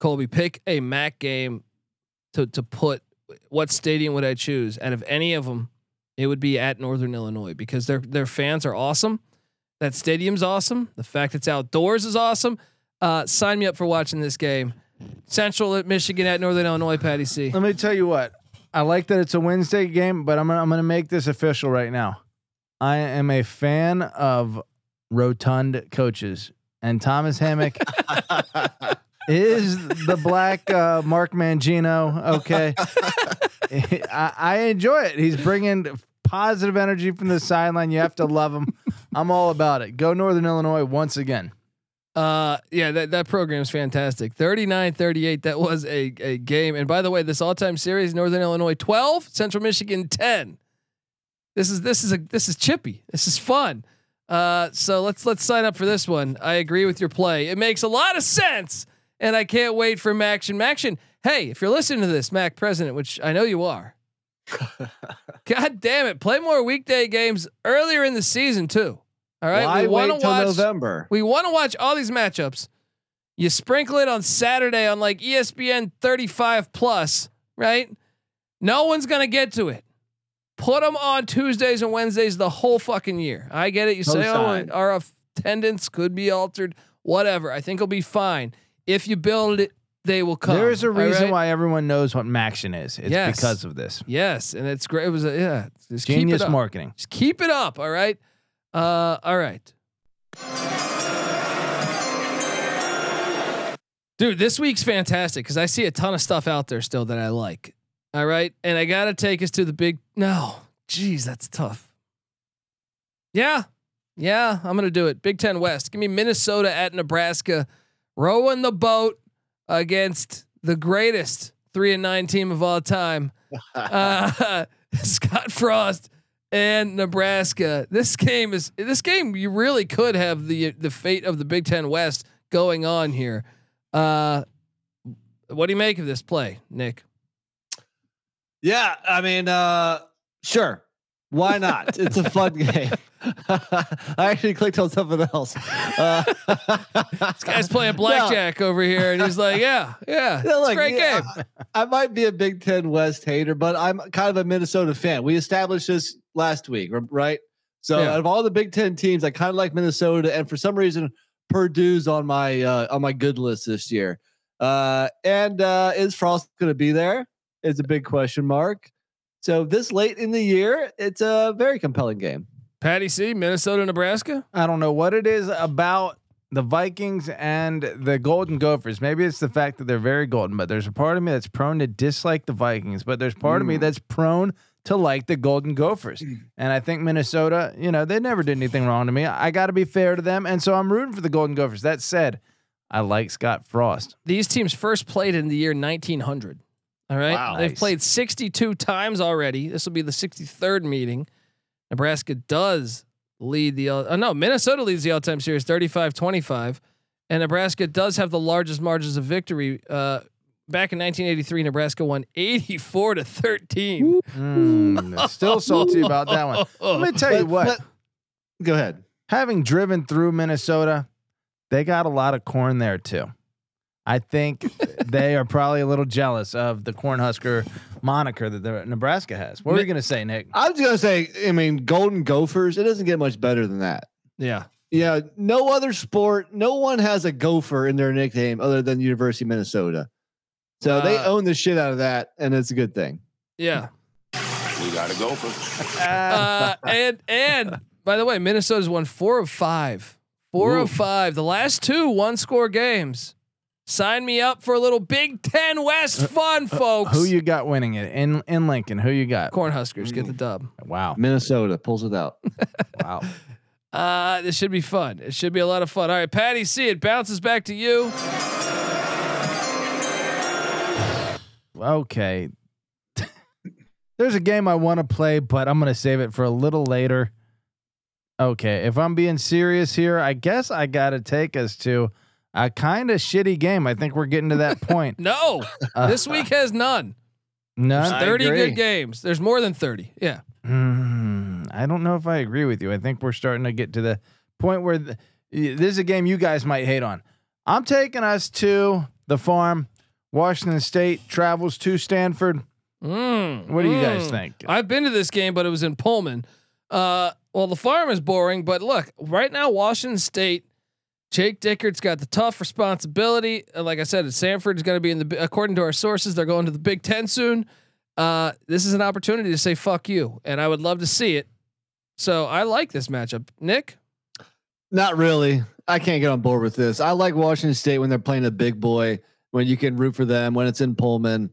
Colby, pick a MAC game to to put, what stadium would I choose? Out of any of them, it would be at Northern Illinois because their their fans are awesome. That stadium's awesome. The fact it's outdoors is awesome. Uh, sign me up for watching this game. Central at Michigan at Northern Illinois. Patty C. Let me tell you what. I like that it's a Wednesday game, but I'm gonna, I'm going to make this official right now. I am a fan of rotund coaches, and Thomas Hammock is the black uh, Mark Mangino. Okay, I, I enjoy it. He's bringing positive energy from the sideline. You have to love them. I'm all about it. Go Northern Illinois once again. Uh, yeah, that, that program is fantastic. 39 38. That was a, a game. And by the way, this all time series, Northern Illinois 12, Central Michigan 10. This is, this is a, this is chippy. This is fun. Uh, so let's, let's sign up for this one. I agree with your play. It makes a lot of sense. And I can't wait for Maction. Maction, hey, if you're listening to this, Mac President, which I know you are, God damn it, play more weekday games earlier in the season, too. All right. Why we want to watch. November? We want to watch all these matchups. You sprinkle it on Saturday on like ESPN 35 plus, right? No one's gonna get to it. Put them on Tuesdays and Wednesdays the whole fucking year. I get it. You say, oh, our attendance could be altered. Whatever. I think it'll be fine. If you build it, they will come. There's a reason right? why everyone knows what Maction is. It's Yes. because of this. Yes, and it's great. It was a yeah. Just keep Genius marketing. Just keep it up. All right. Uh, all right. Dude, this week's fantastic because I see a ton of stuff out there still that I like. All right. And I got to take us to the big. No, geez, that's tough. Yeah. Yeah. I'm going to do it. Big Ten West. Give me Minnesota at Nebraska, rowing the boat against the greatest three and nine team of all time. uh, Scott Frost and Nebraska. This game is this game. You really could have the the fate of the Big Ten West going on here. Uh, what do you make of this play, Nick? Yeah, I mean, uh, sure. Why not? it's a fun game. I actually clicked on something else. Uh, This guy's playing blackjack over here, and he's like, "Yeah, yeah, No, it's a look, great yeah, game." I, I might be a Big Ten West hater, but I'm kind of a Minnesota fan. We established this last week, right? So Yeah. out of all the Big Ten teams, I kind of like Minnesota, and for some reason, Purdue's on my uh, on my good list this year. Uh, and uh, is Frost going to be there? Is a big question mark. So this late in the year, it's a very compelling game. Patty C, Minnesota, Nebraska. I don't know what it is about the Vikings and the Golden Gophers. Maybe it's the fact that they're very golden, but there's a part of me that's prone to dislike the Vikings, but there's part of me mm. that's prone to like the Golden Gophers. Mm. And I think Minnesota, you know, they never did anything wrong to me. I got to be fair to them, and so I'm rooting for the Golden Gophers. That said, I like Scott Frost. These teams first played in the year 1900. All right. Wow. They've Nice. played 62 times already. This will be the 63rd meeting. Nebraska does lead the, uh, no, Minnesota leads the all time series 35 25. And Nebraska does have the largest margins of victory. Uh, back in 1983, Nebraska won 84 to 13. Mm, still salty about that one. Let me tell you what. but- go ahead. having driven through Minnesota, they got a lot of corn there too. I think they are probably a little jealous of the Cornhusker moniker that the Nebraska has. What were you going to say, Nick? I was going to say, I mean, Golden Gophers. It doesn't get much better than that. Yeah. Yeah, no other sport, no one has a gopher in their nickname other than University of Minnesota. So they Uh, own the shit out of that, and it's a good thing. Yeah. We got to go for Uh, and, and by the way, Minnesota's won four of five. Four Ooh. of five. The last two one score games. Sign me up for a little Big Ten West fun, folks. Uh, Who you got winning it in in Lincoln? Who you got? Cornhuskers get the dub. Wow, Minnesota pulls it out. wow. Uh, this should be fun. It should be a lot of fun. All right, Patty C, it bounces back to you. Okay. There's a game I want to play, but I'm going to save it for a little later. Okay, if I'm being serious here, I guess I got to take us to a kind of shitty game. I think we're getting to that point. No, Uh, this week has none. None. I 30 good games. There's more than 30. Yeah. Mm, I don't know if I agree with you. I think we're starting to get to the point where the, this is a game you guys might hate on. I'm taking us to the farm. Washington State travels to Stanford. Mm, What do you guys mm. think? I've been to this game, but it was in Pullman. Uh, well, the farm is boring, but look, right now, Washington State, Jake Dickert's got the tough responsibility. Uh, Like I said, Stanford is going to be in the, according to our sources, they're going to the Big Ten soon. Uh, this is an opportunity to say fuck you, and I would love to see it. So I like this matchup. Nick, Not really. I can't get on board with this. I like Washington State when they're playing a big boy, when you can root for them, when it's in Pullman.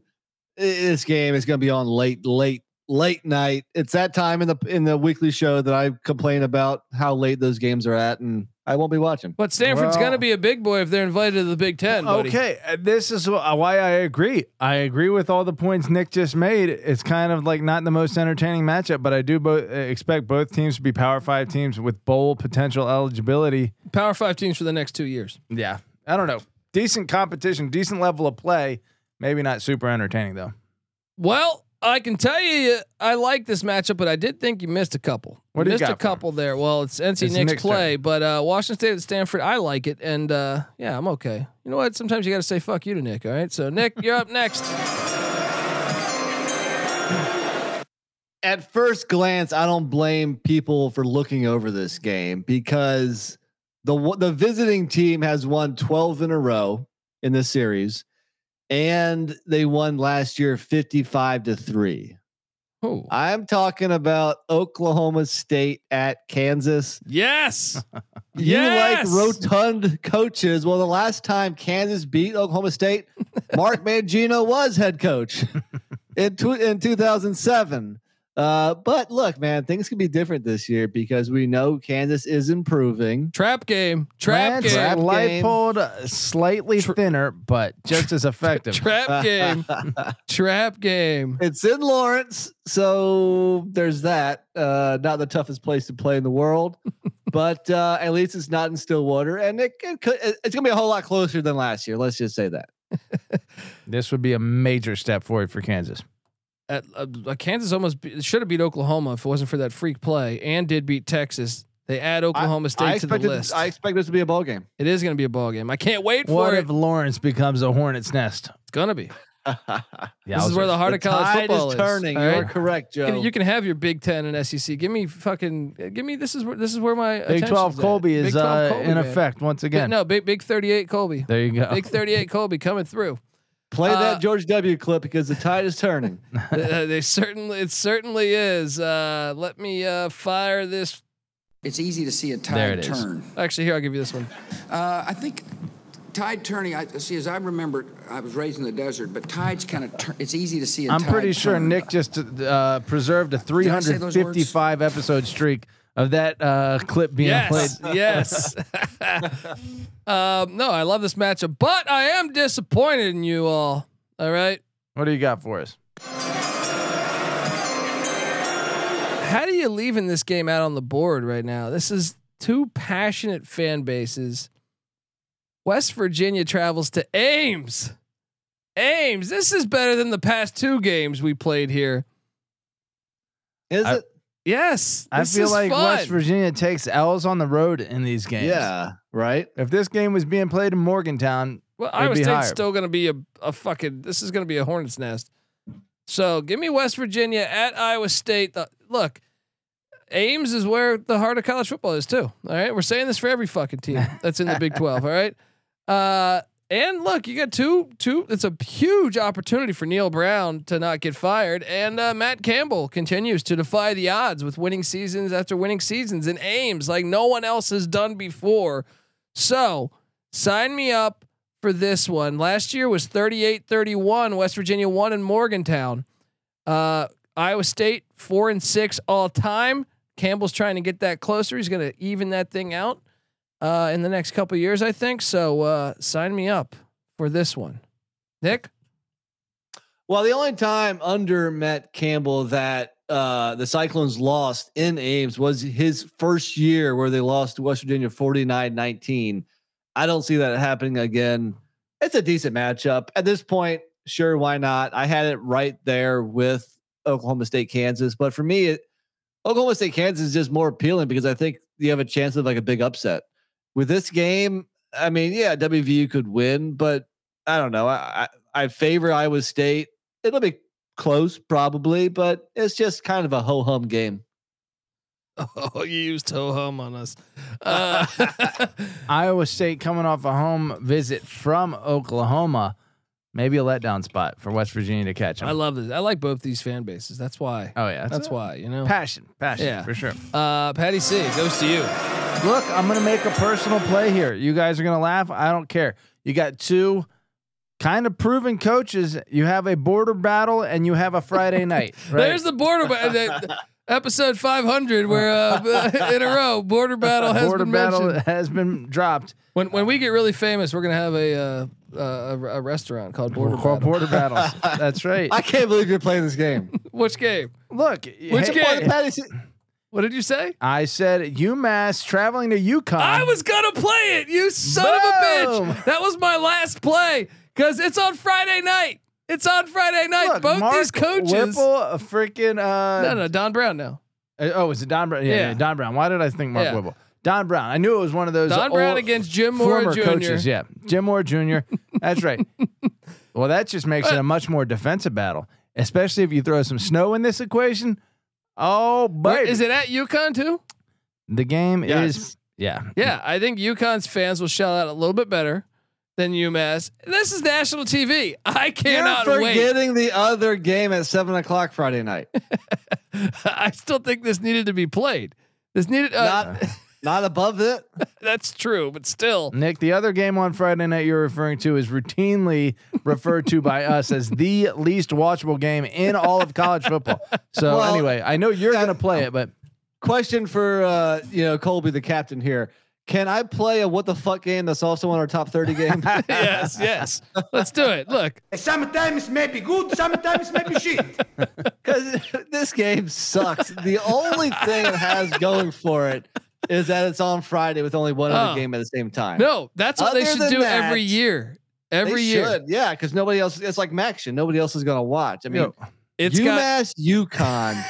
This game is going to be on late, late, late night. It's that time in the in the weekly show that I complain about how late those games are at, and I won't be watching. but Stanford's Well- going to be a big boy if they're invited to the Big Ten, buddy. Okay, uh, this is why I agree. I agree with all the points Nick just made. It's kind of like not the most entertaining matchup, but I do bo- uh, expect both teams to be Power Five teams with bowl potential eligibility. Power Five teams for the next two years. Yeah, I don't know. Decent competition, decent level of play. Maybe not super entertaining though. Well, I can tell you, I like this matchup, but I did think you missed a couple. What do you missed got a couple there. Well, it's NC It's Nick's Nick's play, but uh, Washington State at Stanford, I like it, and uh, yeah, I'm okay. You know what? Sometimes you got to say fuck you to Nick. All right, so Nick, you're up next. at first glance, I don't blame people for looking over this game because the the visiting team has won 12 in a row in this series, and they won last year 55 to three. Oh, I'm talking about Oklahoma State at Kansas. yes, You Yes! like rotund coaches. Well, the last time Kansas beat Oklahoma State, Mark Mangino was head coach in, tw- in 2007. Uh, but look, man, things can be different this year because we know Kansas is improving. trap game, trap Lance game, Trap light game. pulled uh, slightly Tr- thinner, but just as effective. trap game, trap game. It's in Lawrence, so there's that. Uh, not the toughest place to play in the world, but uh, at least it's not in Stillwater, and it, it could, it's gonna be a whole lot closer than last year. Let's just say that. this would be a major step forward for Kansas. At, uh, Kansas almost be, should have beat Oklahoma if it wasn't for that freak play, and did beat Texas. They add Oklahoma State I to the expected, list. I expect this to be a ball game. it is going to be a ball game. I can't wait for it. What if Lawrence becomes a hornet's nest? It's gonna be. This is where the heart of college tide football is is, turning. all You're right? correct, Joe. You can, you can have your Big Ten and SEC. Give me fucking. Give me. This is where. This is where my Big attention's Twelve at. Colby is 12 uh, Colby, in man. effect once Big- again. no, big Big Thirty Eight Colby. There you go. Big Thirty Eight Colby coming through. Play uh, that George W. clip because the tide is turning. Uh, they certainly. It certainly is. Uh, let me uh, fire this. It's easy to see a tide it is. turn. Actually, here I'll give you this one. Uh, I think tide turning. I see. As I remember, I was raised in the desert, but tides kind of turn. It's easy to see a I'm tide pretty sure turn. Nick just uh, preserved a I say those words? 355 episode streak of that uh, clip being Yes, played. yes. um, no, I love this matchup, but I am disappointed in you all. All right. What do you got for us? How do you leaving this game out on the board right now? This is two passionate fan bases. West Virginia travels to Ames. Ames. This is better than the past two games we played here. Is I- it? Yes. I feel like fun. West Virginia takes L's on the road in these games. Yeah. Right. If this game was being played in Morgantown, Well, It'd Iowa be State's higher. still going to be a, a fucking. This is going to be a hornet's nest. So give me West Virginia at Iowa State. The, look, Ames is where the heart of college football is too. All right, we're saying this for every fucking team that's in the Big Twelve. All right, uh, and look, you got two two. It's a huge opportunity for Neal Brown to not get fired, and uh, Matt Campbell continues to defy the odds with winning seasons after winning seasons and aims like no one else has done before. So sign me up for this one. Last year was 38-31. West Virginia won in Morgantown. Uh, Iowa State four and six all time. Campbell's trying to get that closer. He's going to even that thing out uh, in the next couple years, I think. So uh, sign me up for this one, Nick. Well, the only time under Matt Campbell that uh, the Cyclones lost in Ames was his first year where they lost to West Virginia 49 19. I don't see that happening again. It's a decent matchup. At this point, sure, why not? I had it right there with Oklahoma State, Kansas. But for me, it, Oklahoma State, Kansas is just more appealing because I think you have a chance of like a big upset. With this game, I mean, yeah, WVU could win, but I don't know. I, I, I favor Iowa State. It'll be close, probably, but it's just kind of a ho hum game. Oh, you used ho hum on us. Uh, Iowa State coming off a home visit from Oklahoma, maybe a letdown spot for West Virginia to catch them. I love this. I like both these fan bases. That's why. oh yeah, That's a- why. You know. passion, passion Yeah. for sure. Uh, Patty C goes to you. Look, I'm gonna make a personal play here. You guys are gonna laugh. I don't care. You got two kind of proven coaches. You have a border battle and you have a Friday night. Right? There's the border ba- the, episode 500 where uh, in a row border battle has border been battle mentioned. has been dropped. When when we get really famous, we're gonna have a uh, uh, a, a restaurant called Border We're called Battle. border battles. That's right. I can't believe you're playing this game. Which game? Look, Which hey, game? Patty What did you say? I said UMass traveling to UConn. I was gonna play it. You son of a bitch. That was my last play because it's on Friday night. It's on Friday night. Look, Both Mark these coaches. Mark Whipple, a freaking uh, No, no, Don Brown now. Uh, Oh, is it Don Brown? Yeah, Yeah. yeah, Don Brown. Why did I think Mark Yeah. Whipple? Don Brown. I knew it was one of those. Don Brown against Jim Mora former Jr. coaches. Yeah, Jim Mora Jr. That's right. well, that just makes it a much more defensive battle, especially if you throw some snow in this equation. Oh, but Is it at UConn too? the game Yes. is yeah. Yeah, I think UConn's fans will shout out a little bit better than UMass. This is national TV. I cannot You're wait. forgetting the other game at seven o'clock Friday night. I still think this needed to be played. This needed. Uh, Not, not above it. that's true, but still. Nick, the other game on Friday night you're referring to is routinely referred to by us as the least watchable game in all of college football. So Well, anyway, I know you're going to play it, but Question for uh, you know Colby, the captain here. Can I play a what the fuck game that's also on our top thirty game? yes, yes. Let's do it. Look, Sometimes maybe good, sometimes maybe shit. Because this game sucks. The only thing it has going for it is that it's on Friday with only one Oh. other game at the same time. no, that's what they should do that, every year. Every They year. should, yeah, because nobody else. It's like Maction. Nobody else is going to watch. I mean, It's got UMass, UConn.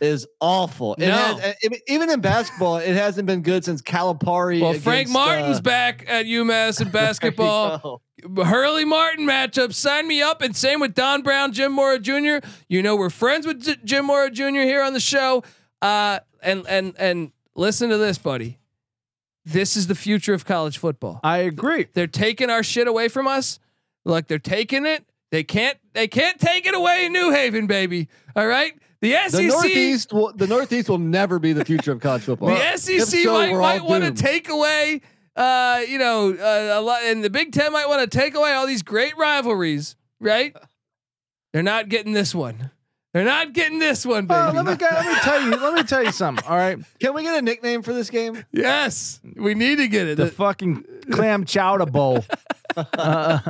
Is awful. It No. has, e- even in basketball, it hasn't been good since Calipari. Well, Frank Martin's uh, back at UMass in basketball. Hurley Martin matchup. Sign me up. And same with Don Brown, Jim Mora Jr. You know we're friends with J- Jim Mora Jr. here on the show. Uh, and and and listen to this, buddy. This is the future of college football. I agree. They're taking our shit away from us. Like they're taking it. They can't. They can't take it away in New Haven, baby. All right. The SEC. The Northeast, will, the Northeast will never be the future of college football. The SEC so, might, might want to take away, uh, you know, uh, a lot, and the Big Ten might want to take away all these great rivalries, right? They're not getting this one. They're not getting this one, baby. Well, let me let me tell you. Let me tell you something. All right, Can we get a nickname for this game? yes, we need to get it. the fucking clam chowder bowl. Uh,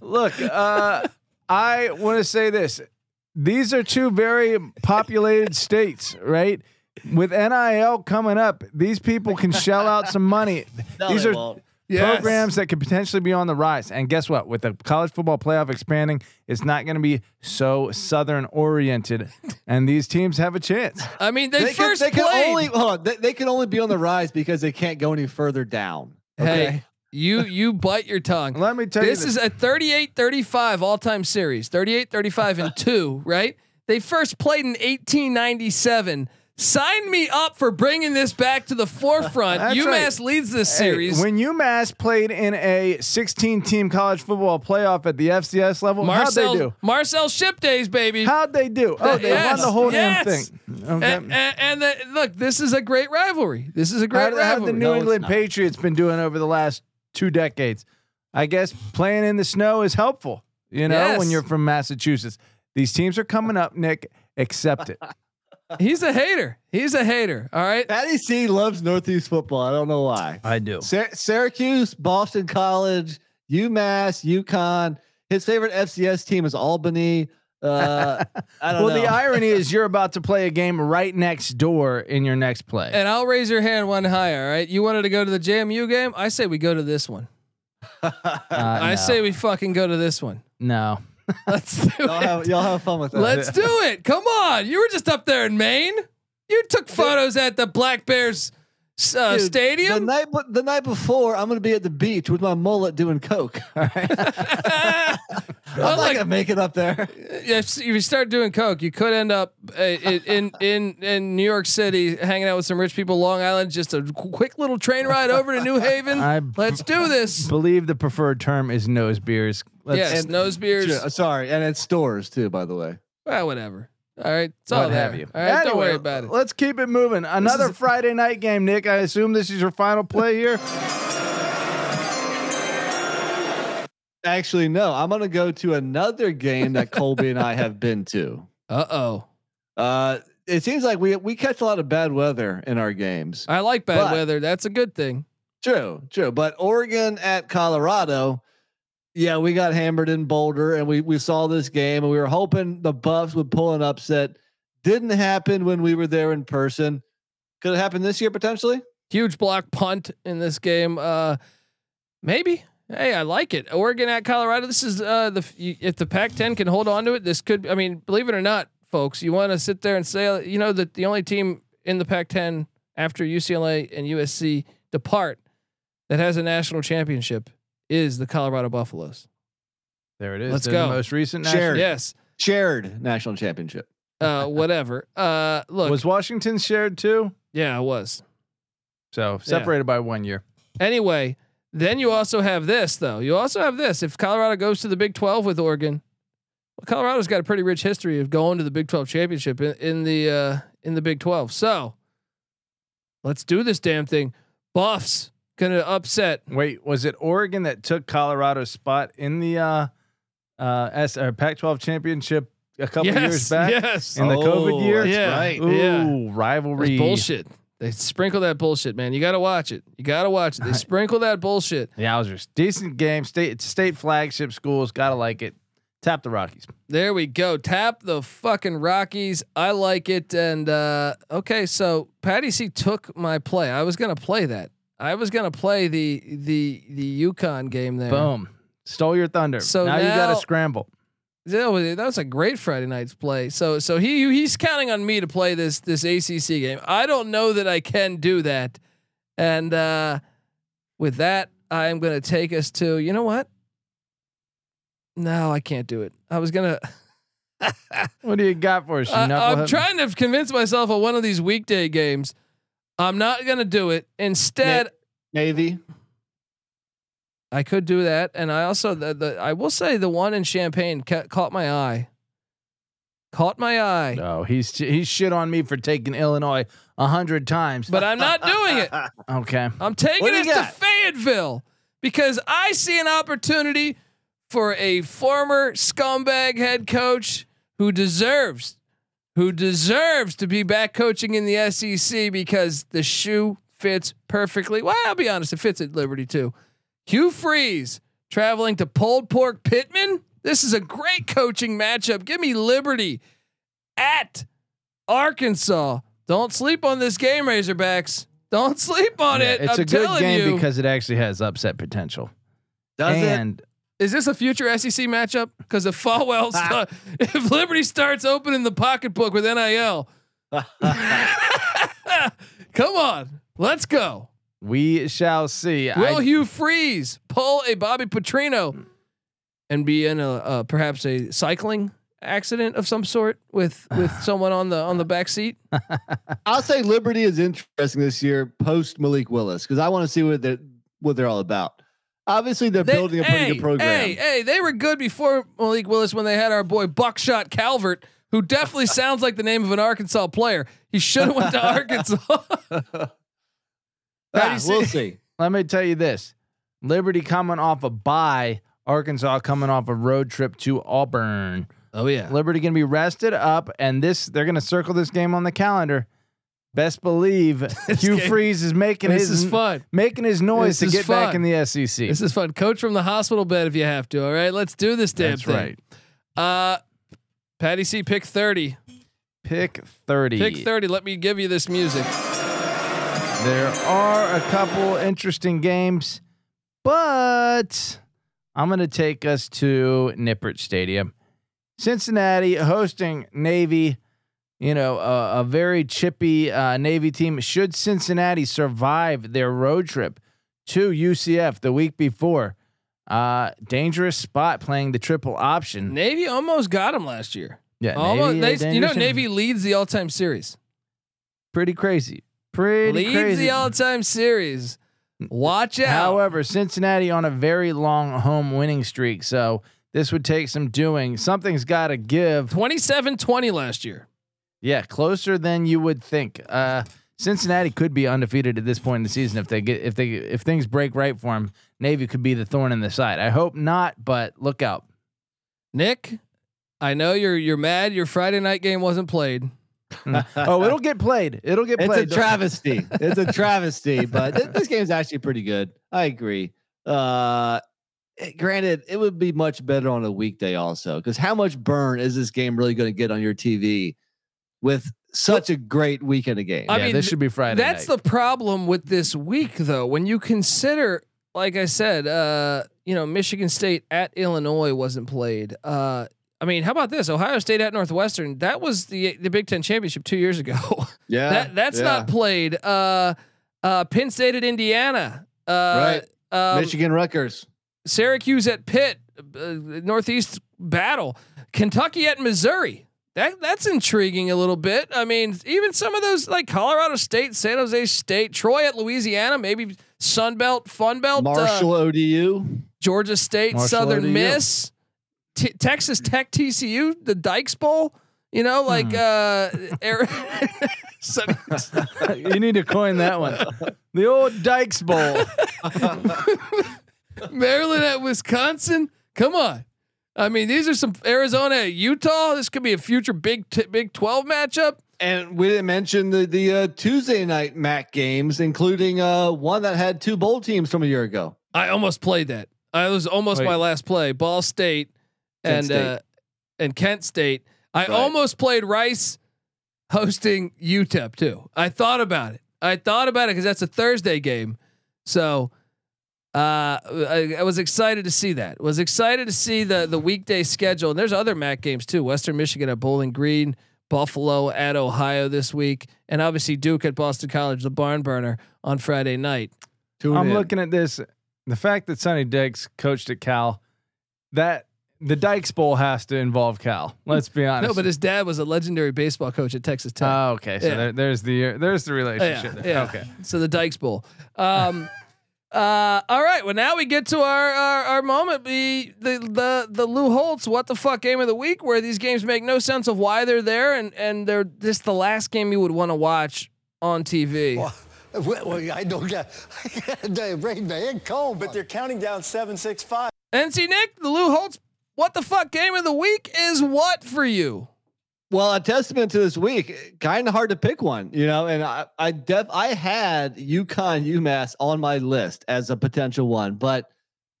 look, uh, I want to say this. These are two very populated states, right? With NIL coming up, these people can shell out some money. No, these are won't. Yes. programs that could potentially be on the rise. And guess what? With the college football playoff expanding, it's not going to be so southern oriented, and these teams have a chance. I mean, they, They can, first they can only hold on, they, they can only be on the rise because they can't go any further down. Okay. Hey, you you bite your tongue. Let me tell This you, This is a 38-35 all-time series. 38-35 and 2, right? They first played in 1897. Sign me up for bringing this back to the forefront. That's UMass leads this Hey, series. when UMass played in a 16 team college football playoff at the FCS level, Marcel how'd they do? Marcel Shipp Days, baby. How'd they do? Oh, they Yes, won the whole yes. damn thing. Okay. and, and, and the, look, this is a great rivalry. This is a How great how have the. New No, England. Patriots been doing over the last two decades? I guess playing in the snow is helpful, you know, when you're from Massachusetts. These teams are coming up, Nick. Accept it. He's a hater. He's a hater. All right. Patty C loves Northeast football. I don't know why. I do. Sy- Syracuse, Boston College, UMass, UConn. His favorite FCS team is Albany. Uh, I don't Well, know. the irony is you're about to play a game right next door in your next play. And I'll raise your hand one higher. All right. You wanted to go to the JMU game? I say we go to this one. Uh, I no. say we fucking go to this one. no. Let's do y'all, it. have, y'all have fun with that. Let's do it. Come on. You were just up there in Maine. You took photos at the Black Bears uh, Dude, stadium. The night, be- the night before, I'm going to be at the beach with my mullet doing coke. All right? I'm Well, not like, going to make it up there. if you start doing coke, you could end up uh, in, in in in New York City, hanging out with some rich people. Long Island, just a quick little train ride over to New Haven. I Let's do this. believe the preferred term is nose beers. Let's, Yes, and- nose beers. Sure, sorry, and it's Storrs too, by the way. Well, whatever. All right, it's all What there. have you? All right, don't worry about it. Let's keep it moving. Another Friday night game, Nick. I assume this is your final play here. Actually, no. I'm going to go to another game that Colby and I have been to. Uh oh. Uh, it seems like we we catch a lot of bad weather in our games. I like bad But- weather. That's a good thing. True, true. But Oregon at Colorado, yeah, we got hammered in Boulder, and we we saw this game, and we were hoping the Buffs would pull an upset. Didn't happen when we were there in person. Could it happen this year potentially? Huge block punt in this game. Uh, maybe. Hey, I like it. Oregon at Colorado. This is uh the if the Pac-10 can hold on to it, this could. I mean, believe it or not, folks, you want to sit there and say, you know, that the only team in the Pac-10 after UCLA and USC depart that has a national championship is the Colorado Buffaloes. There it is. Let's They're go. The most recent Shared. Yes. Shared national championship. Uh, whatever. Uh, look. Was Washington shared too? yeah, it was. So separated by one year. Anyway, then you also have this though. You also have this. If Colorado goes to the Big 12 with Oregon, well, Colorado's got a pretty rich history of going to the Big 12 championship in, in the uh, in the Big 12. So let's do this damn thing. Buffs gonna upset. Wait, was it Oregon that took Colorado's spot in the uh, uh, S or Pac-12 championship a couple yes, years back yes. in the COVID year? Yeah. right. Ooh, Yeah. rivalry. That's bullshit. They sprinkle that bullshit, man. You got to watch it. You got to watch it. They sprinkle that bullshit. Yowzers. Decent game. State state flagship schools. Gotta like it. Tap the Rockies. There we go. Tap the fucking Rockies. I like it. And uh, okay, so Patty C took my play. I was gonna play that. I was gonna play the the the UConn game there. Boom. Stole your thunder. So now, you gotta scramble. that was, that was a great Friday night's play. So so he he's counting on me to play this this ACC game. I don't know that I can do that. And uh, with that, I am going to take us to you know what? No, I can't do it. I was gonna. What do you got for us? I, I'm trying to convince myself of one of these weekday games. I'm not gonna do it. Instead, Navy. I could do that, and I also the, the I will say the one in Champaign ca- caught my eye. Caught my eye, No, he's he's shit on me for taking Illinois a hundred times. but I'm not doing it. okay, I'm taking it to? Fayetteville because I see an opportunity for a former scumbag head coach who deserves, who deserves to be back coaching in the SEC because the shoe fits perfectly. Well, I'll be honest, it fits at Liberty too. Hugh Freeze traveling to Pulled Pork Pittman. This is a great coaching matchup. Give me Liberty at Arkansas. Don't sleep on this game, Razorbacks. Don't sleep on Yeah, it. it's I'm a good game you. because it actually has upset potential. Does it? Is this a future SEC matchup? Because if Falwell, sta- if Liberty starts opening the pocketbook with NIL, come on, let's go. we shall see. Will I, Hugh Freeze pull a Bobby Petrino and be in a uh, perhaps a cycling accident of some sort with with someone on the on the back seat? I'll say Liberty is interesting this year post Malik Willis because I want to see what they're what they're all about. Obviously, they're They- building a pretty hey, good program. Hey, hey, they were good before Malik Willis when they had our boy Buckshot Calvert, who definitely sounds like the name of an Arkansas player. He should have went to Arkansas. How Ah, see- we'll see. let me tell you this: Liberty coming off a bye, Arkansas coming off a road trip to Auburn. Oh yeah. Liberty gonna be rested up, and this they're gonna circle this game on the calendar. Best believe Hugh game- Freeze is making This his is fun. making his noise This to get back fun. in the SEC. This is fun. Coach from the hospital bed if you have to. All right, let's do this damn That's thing. right. Uh, Patty C, pick thirty. Pick thirty. Pick thirty. Let me give you this music. There are a couple interesting games, but I'm going to take us to Nippert Stadium. Cincinnati hosting Navy, you know, a, a very chippy uh, Navy team. Should Cincinnati survive their road trip to UCF the week before? Uh, dangerous spot playing the triple option. Navy almost got him last year. Yeah, Almost. Navy, they, you know, Navy leads the all-time series. pretty crazy. Pretty leads crazy. the all-time series. Watch out. However, Cincinnati on a very long home winning streak, so this would take some doing. Something's got to give. 27-20 last year. Yeah, closer than you would think. Uh, Cincinnati could be undefeated at this point in the season if they get if they if things break right for them. Navy could be the thorn in the side. I hope not, but look out. Nick, I know you're you're mad your Friday night game wasn't played. oh, it'll get played. It'll get It's played. It's a travesty. it's a travesty, but th- this game's actually pretty good. I agree. Uh, eh, granted, it would be much better on a weekday also because how much burn is this game really going to get on your TV with such a great weekend of games? I yeah, mean, this should be Friday. That's night. the problem with this week, though. When you consider, like I said, uh, you know, Michigan State at Illinois wasn't played. Uh, I mean, how about this? Ohio State at Northwestern. That was the the Big Ten championship two years ago. yeah, that that's yeah. not played. Uh, uh, Penn State at Indiana. Uh, um, Michigan Rutgers. Syracuse at Pitt. Uh, Northeast battle. Kentucky at Missouri. That that's intriguing a little bit. I mean, even some of those like Colorado State, San Jose State, Troy at Louisiana, maybe Sun Belt, Fun Belt, uh, Marshall ODU. Georgia State, Marshall Southern ODU. Miss, T- Texas Tech, TCU, the Dykes Bowl. You know, like uh, Ari- Sonny- you need to coin that one. The old Dykes Bowl. Maryland at Wisconsin. Come on. I mean, these are some Arizona Utah. This could be a future Big t- Big Twelve matchup. And we didn't mention the the uh, Tuesday night MAC games, including uh, one that had two bowl teams from a year ago. I almost played that. I was almost Wait. my last play. Ball State Kent and State. uh, and Kent State. I Right. almost played Rice hosting UTEP too. I thought about it. I thought about it because that's a Thursday game. So Uh, I, I was excited to see that. Was excited to see the the weekday schedule. And there's other MAC games too. Western Michigan at Bowling Green, Buffalo at Ohio this week, and obviously Duke at Boston College, the barn burner on Friday night. Tune I'm in. looking at this. The fact that Sonny Dykes coached at Cal, that the Dykes Bowl has to involve Cal. Let's be honest. No, but his dad was a legendary baseball coach at Texas Tech. Oh, okay. So Yeah. there, there's the there's the Oh, relationship. yeah, there. yeah. Okay. So the Dykes Bowl. Um, uh, all right. Well, now we get to our our, our moment. The the the the Lou Holtz what the fuck game of the week, where these games make no sense of why they're there, and and they're just the last game you would want to watch on TV. Well, well, I don't got the rain man cold, but they're counting down seven, six, five. NC Nick, the Lou Holtz what the fuck game of the week is what for you? Well, a testament to this week, kind of hard to pick one, you know. And I, I def, I had UConn UMass on my list as a potential one, but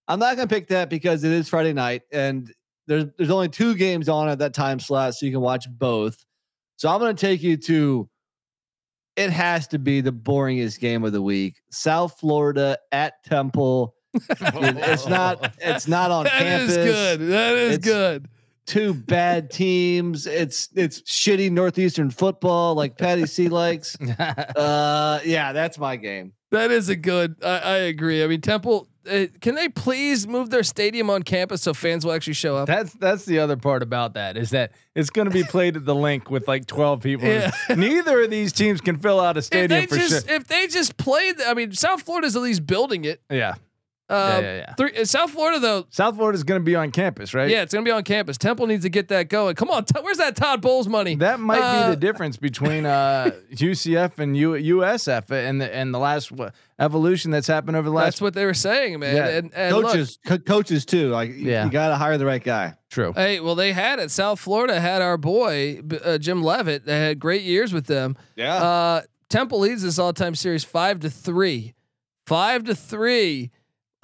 I'm not going to pick that because it is Friday night and there's there's only two games on at that time slot, so you can watch both. So I'm going to take you to. It has to be the boringest game of the week. South Florida at Temple. It's not. It's not on That campus That is good. That is It's- good. Two bad teams. It's it's shitty northeastern football like Patty C likes. Uh, yeah, that's my game. That is a good. I, I agree. I mean, Temple. Uh, can they please move their stadium on campus so fans will actually show up? That's that's the other part about that is that it's going to be played at the Linc with like 12 people. Yeah. Neither of these teams can fill out a stadium if stadium they for just sure. if they just played, I mean, South Florida's at least building it. Yeah. Um, Yeah, yeah, yeah. Three, uh, South Florida though, South Florida is going to be on campus, right? yeah, it's gonna be on campus. Temple needs to get that going. Come on, t- where's that Todd Bowles money? That might Uh, be the difference between uh, UCF and U- USF and the and the last what, evolution that's happened over the last. That's what they were saying, man. Yeah. And, and look, coaches, co- coaches too. Like, you- Yeah. you got to hire the right guy. True. Hey, well, they had it. South Florida had our boy uh, Jim Leavitt. They had great years with them. Yeah. Uh, Temple leads this all-time series five to three, five to three.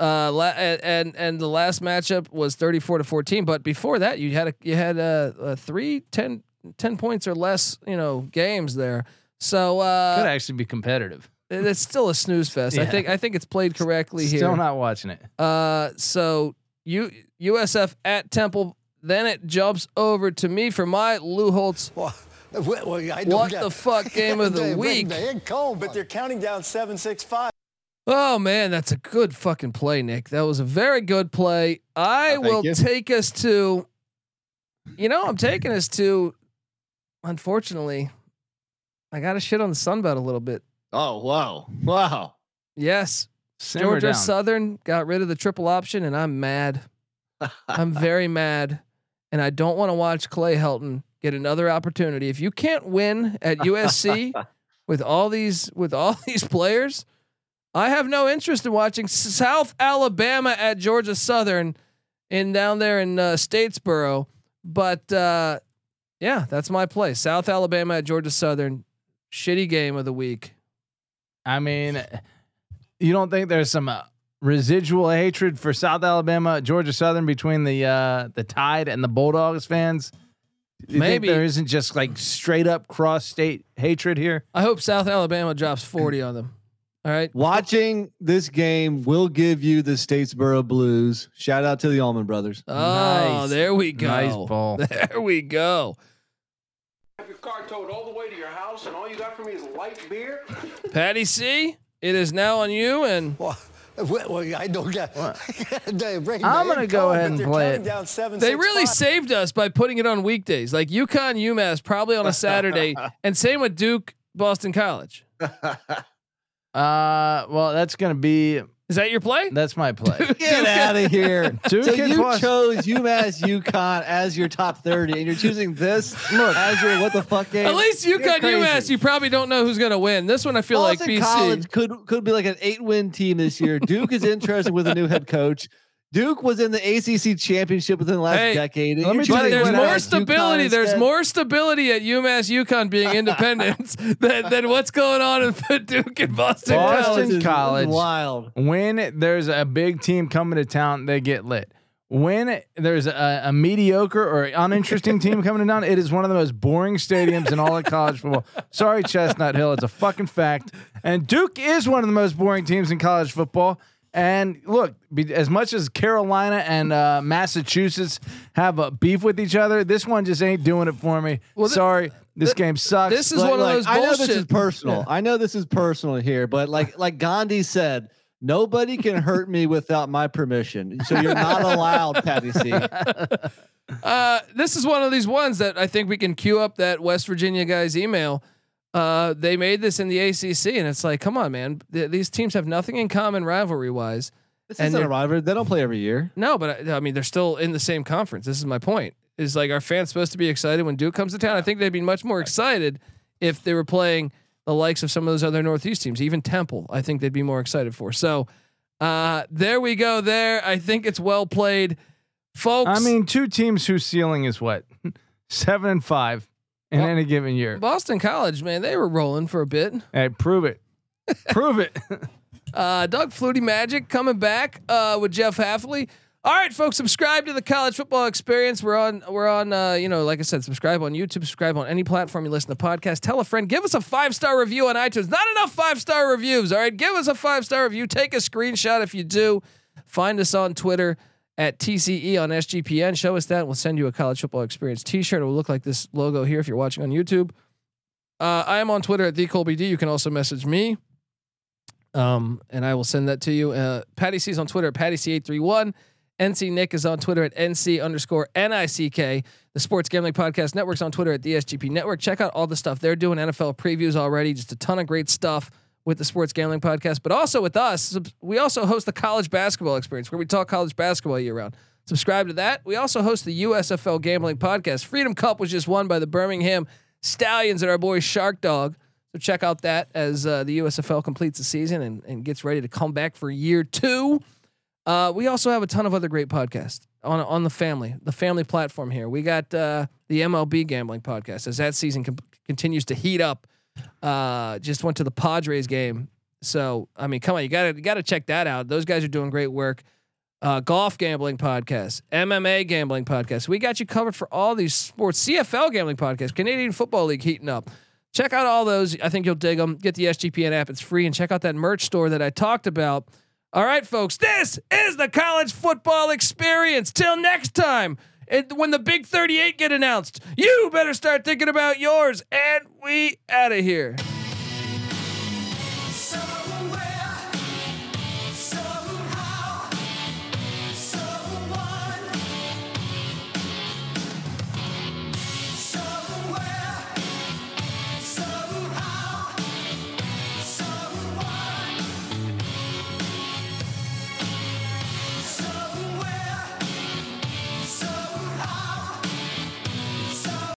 Uh, la- and, and and the last matchup was 34 to 14. But before that, you had a you had a, a three 10, 10 points or less, you know, games there. So Could uh, actually be competitive. it's still a snooze fest. I think I think it's played correctly Still here. Still not watching it. Uh, so U USF at Temple. Then it jumps over to me for my Lou Holtz. Well, well, I What got the fuck game of the rain week? man cold, But they're counting down seven, six, five. Oh man, that's a good fucking play, Nick. That was a very good play. I Oh, will you. take us to. You know, I'm taking us to. Unfortunately, I got to shit on the Sunbelt a little bit. Oh wow, wow. Yes, Simmer Georgia down. Southern got rid of the triple option, and I'm mad. I'm very mad, and I don't want to watch Clay Helton get another opportunity. If you can't win at USC with all these with all these players, I have no interest in watching South Alabama at Georgia Southern in down there in uh, Statesboro. But uh, yeah, that's my play. South Alabama at Georgia Southern. Shitty game of the week. I mean, you don't think there's some uh, residual hatred for South Alabama, Georgia Southern between the uh, the Tide and the Bulldogs fans? You Maybe. there isn't just like straight up cross state hatred here. I hope South Alabama drops 40 on them. All right. Watching this game will give you the Statesboro Blues. Shout out to the Allman Brothers. Oh, Nice. there we go. Nice ball. There we go. Have your car towed all the way to your house, and all you got for me is light beer? Patty C, it is now on you. And Well, well, I don't get. I'm gonna go ahead and play it. down seven, they six, really five. saved us by putting it on weekdays, like UConn, UMass, probably on a Saturday, and same with Duke, Boston College. Uh, well, that's gonna be Is that your play? that's my play. Get out of here. Duke so and you Boston- chose UMass UConn as your top 30 and you're choosing this as your what the fuck game. At least You're UConn, crazy. UMass, you probably don't know who's going to win. This one, I feel Boston like BC. College could could be like an eight win team this year. Duke is interested with a new head coach. Duke was in the ACC championship within the last Hey, decade. let me tell But choosing there's more stability. UConn There's instead. more stability at UMass UConn being independent than, than what's going on in Duke and Boston. Boston College. is College. Wild. when there's a big team coming to town, they get lit. When there's a, a mediocre or uninteresting team coming to town, it is one of the most boring stadiums in all of college football. Sorry, Chestnut Hill, it's a fucking fact. And Duke is one of the most boring teams in college football. And look, be, as much as Carolina and uh, Massachusetts have a beef with each other, this one just ain't doing it for me. Well, th- Sorry, this th- game sucks. this is Like- one of like, those I know this is personal. Yeah. I know this is personal here, but like like Gandhi said, nobody can hurt me without my permission. So you're not allowed, Patty C. Uh, this is one of these ones that I think we can queue up that West Virginia guy's email. Uh, they made this in the ACC, and it's like, come on, man. Th- these teams have nothing in common rivalry wise. This And isn't a rivalry. They don't play every year. No, but I, I mean, they're still in the same conference. This is my point. Is like, are fans supposed to be excited when Duke comes to town? I think they'd be much more excited if they were playing the likes of some of those other Northeast teams, even Temple. I think they'd be more excited for. So, uh, there we go. There, I think it's well played, folks. I mean, two teams whose ceiling is what seven and five in Well, any given year. Boston College, man, they were rolling for a bit. Hey, prove it. prove it. Uh, Doug Flutie Magic coming back uh, with Jeff Hafley. All right, folks, subscribe to the College Football Experience. We're on, we're on, uh, you know, like I said, subscribe on YouTube, subscribe on any platform you listen to podcasts. Tell a friend, give us a five star review on iTunes. Not enough five star reviews. All right, give us a five star review. Take a screenshot if you do. Find us on Twitter at TCE on SGPN. Show us that. We'll send you a College Football Experience T-shirt. It will look like this logo here if you're watching on YouTube. Uh, I am on Twitter at the Colby D. You can also message me. Um, and I will send that to you. Uh, Patty C is on Twitter at Patty C831. NC Nick is on Twitter at NC underscore NICK. The Sports Gambling Podcast Network's on Twitter at the SGP Network. Check out all the stuff they're doing. NFL previews already. Just a ton of great stuff with the Sports Gambling Podcast, but also with us. We also host the College Basketball Experience where we talk college basketball year round. Subscribe to that. We also host the USFL Gambling Podcast. Freedom Cup was just won by the Birmingham Stallions and our boy Shark Dog. So check out that as uh, the USFL completes the season and, and gets ready to come back for year two. Uh, we also have a ton of other great podcasts on on the family, the family platform here. We got uh, the MLB gambling podcast as that season com- continues to heat up. Uh, just went to the Padres game, so I mean, come on, you gotta you gotta check that out. Those guys are doing great work. Uh, golf gambling podcast, MMA gambling podcast. We got you covered for all these sports. CFL gambling podcast, Canadian Football League heating up. Check out all those. I think you'll dig them. Get the SGPN app; it's free, and check out that merch store that I talked about. All right, folks, this is the college football experience. Till next time, it, when the big 38 get announced, you better start thinking about yours. And we out of here.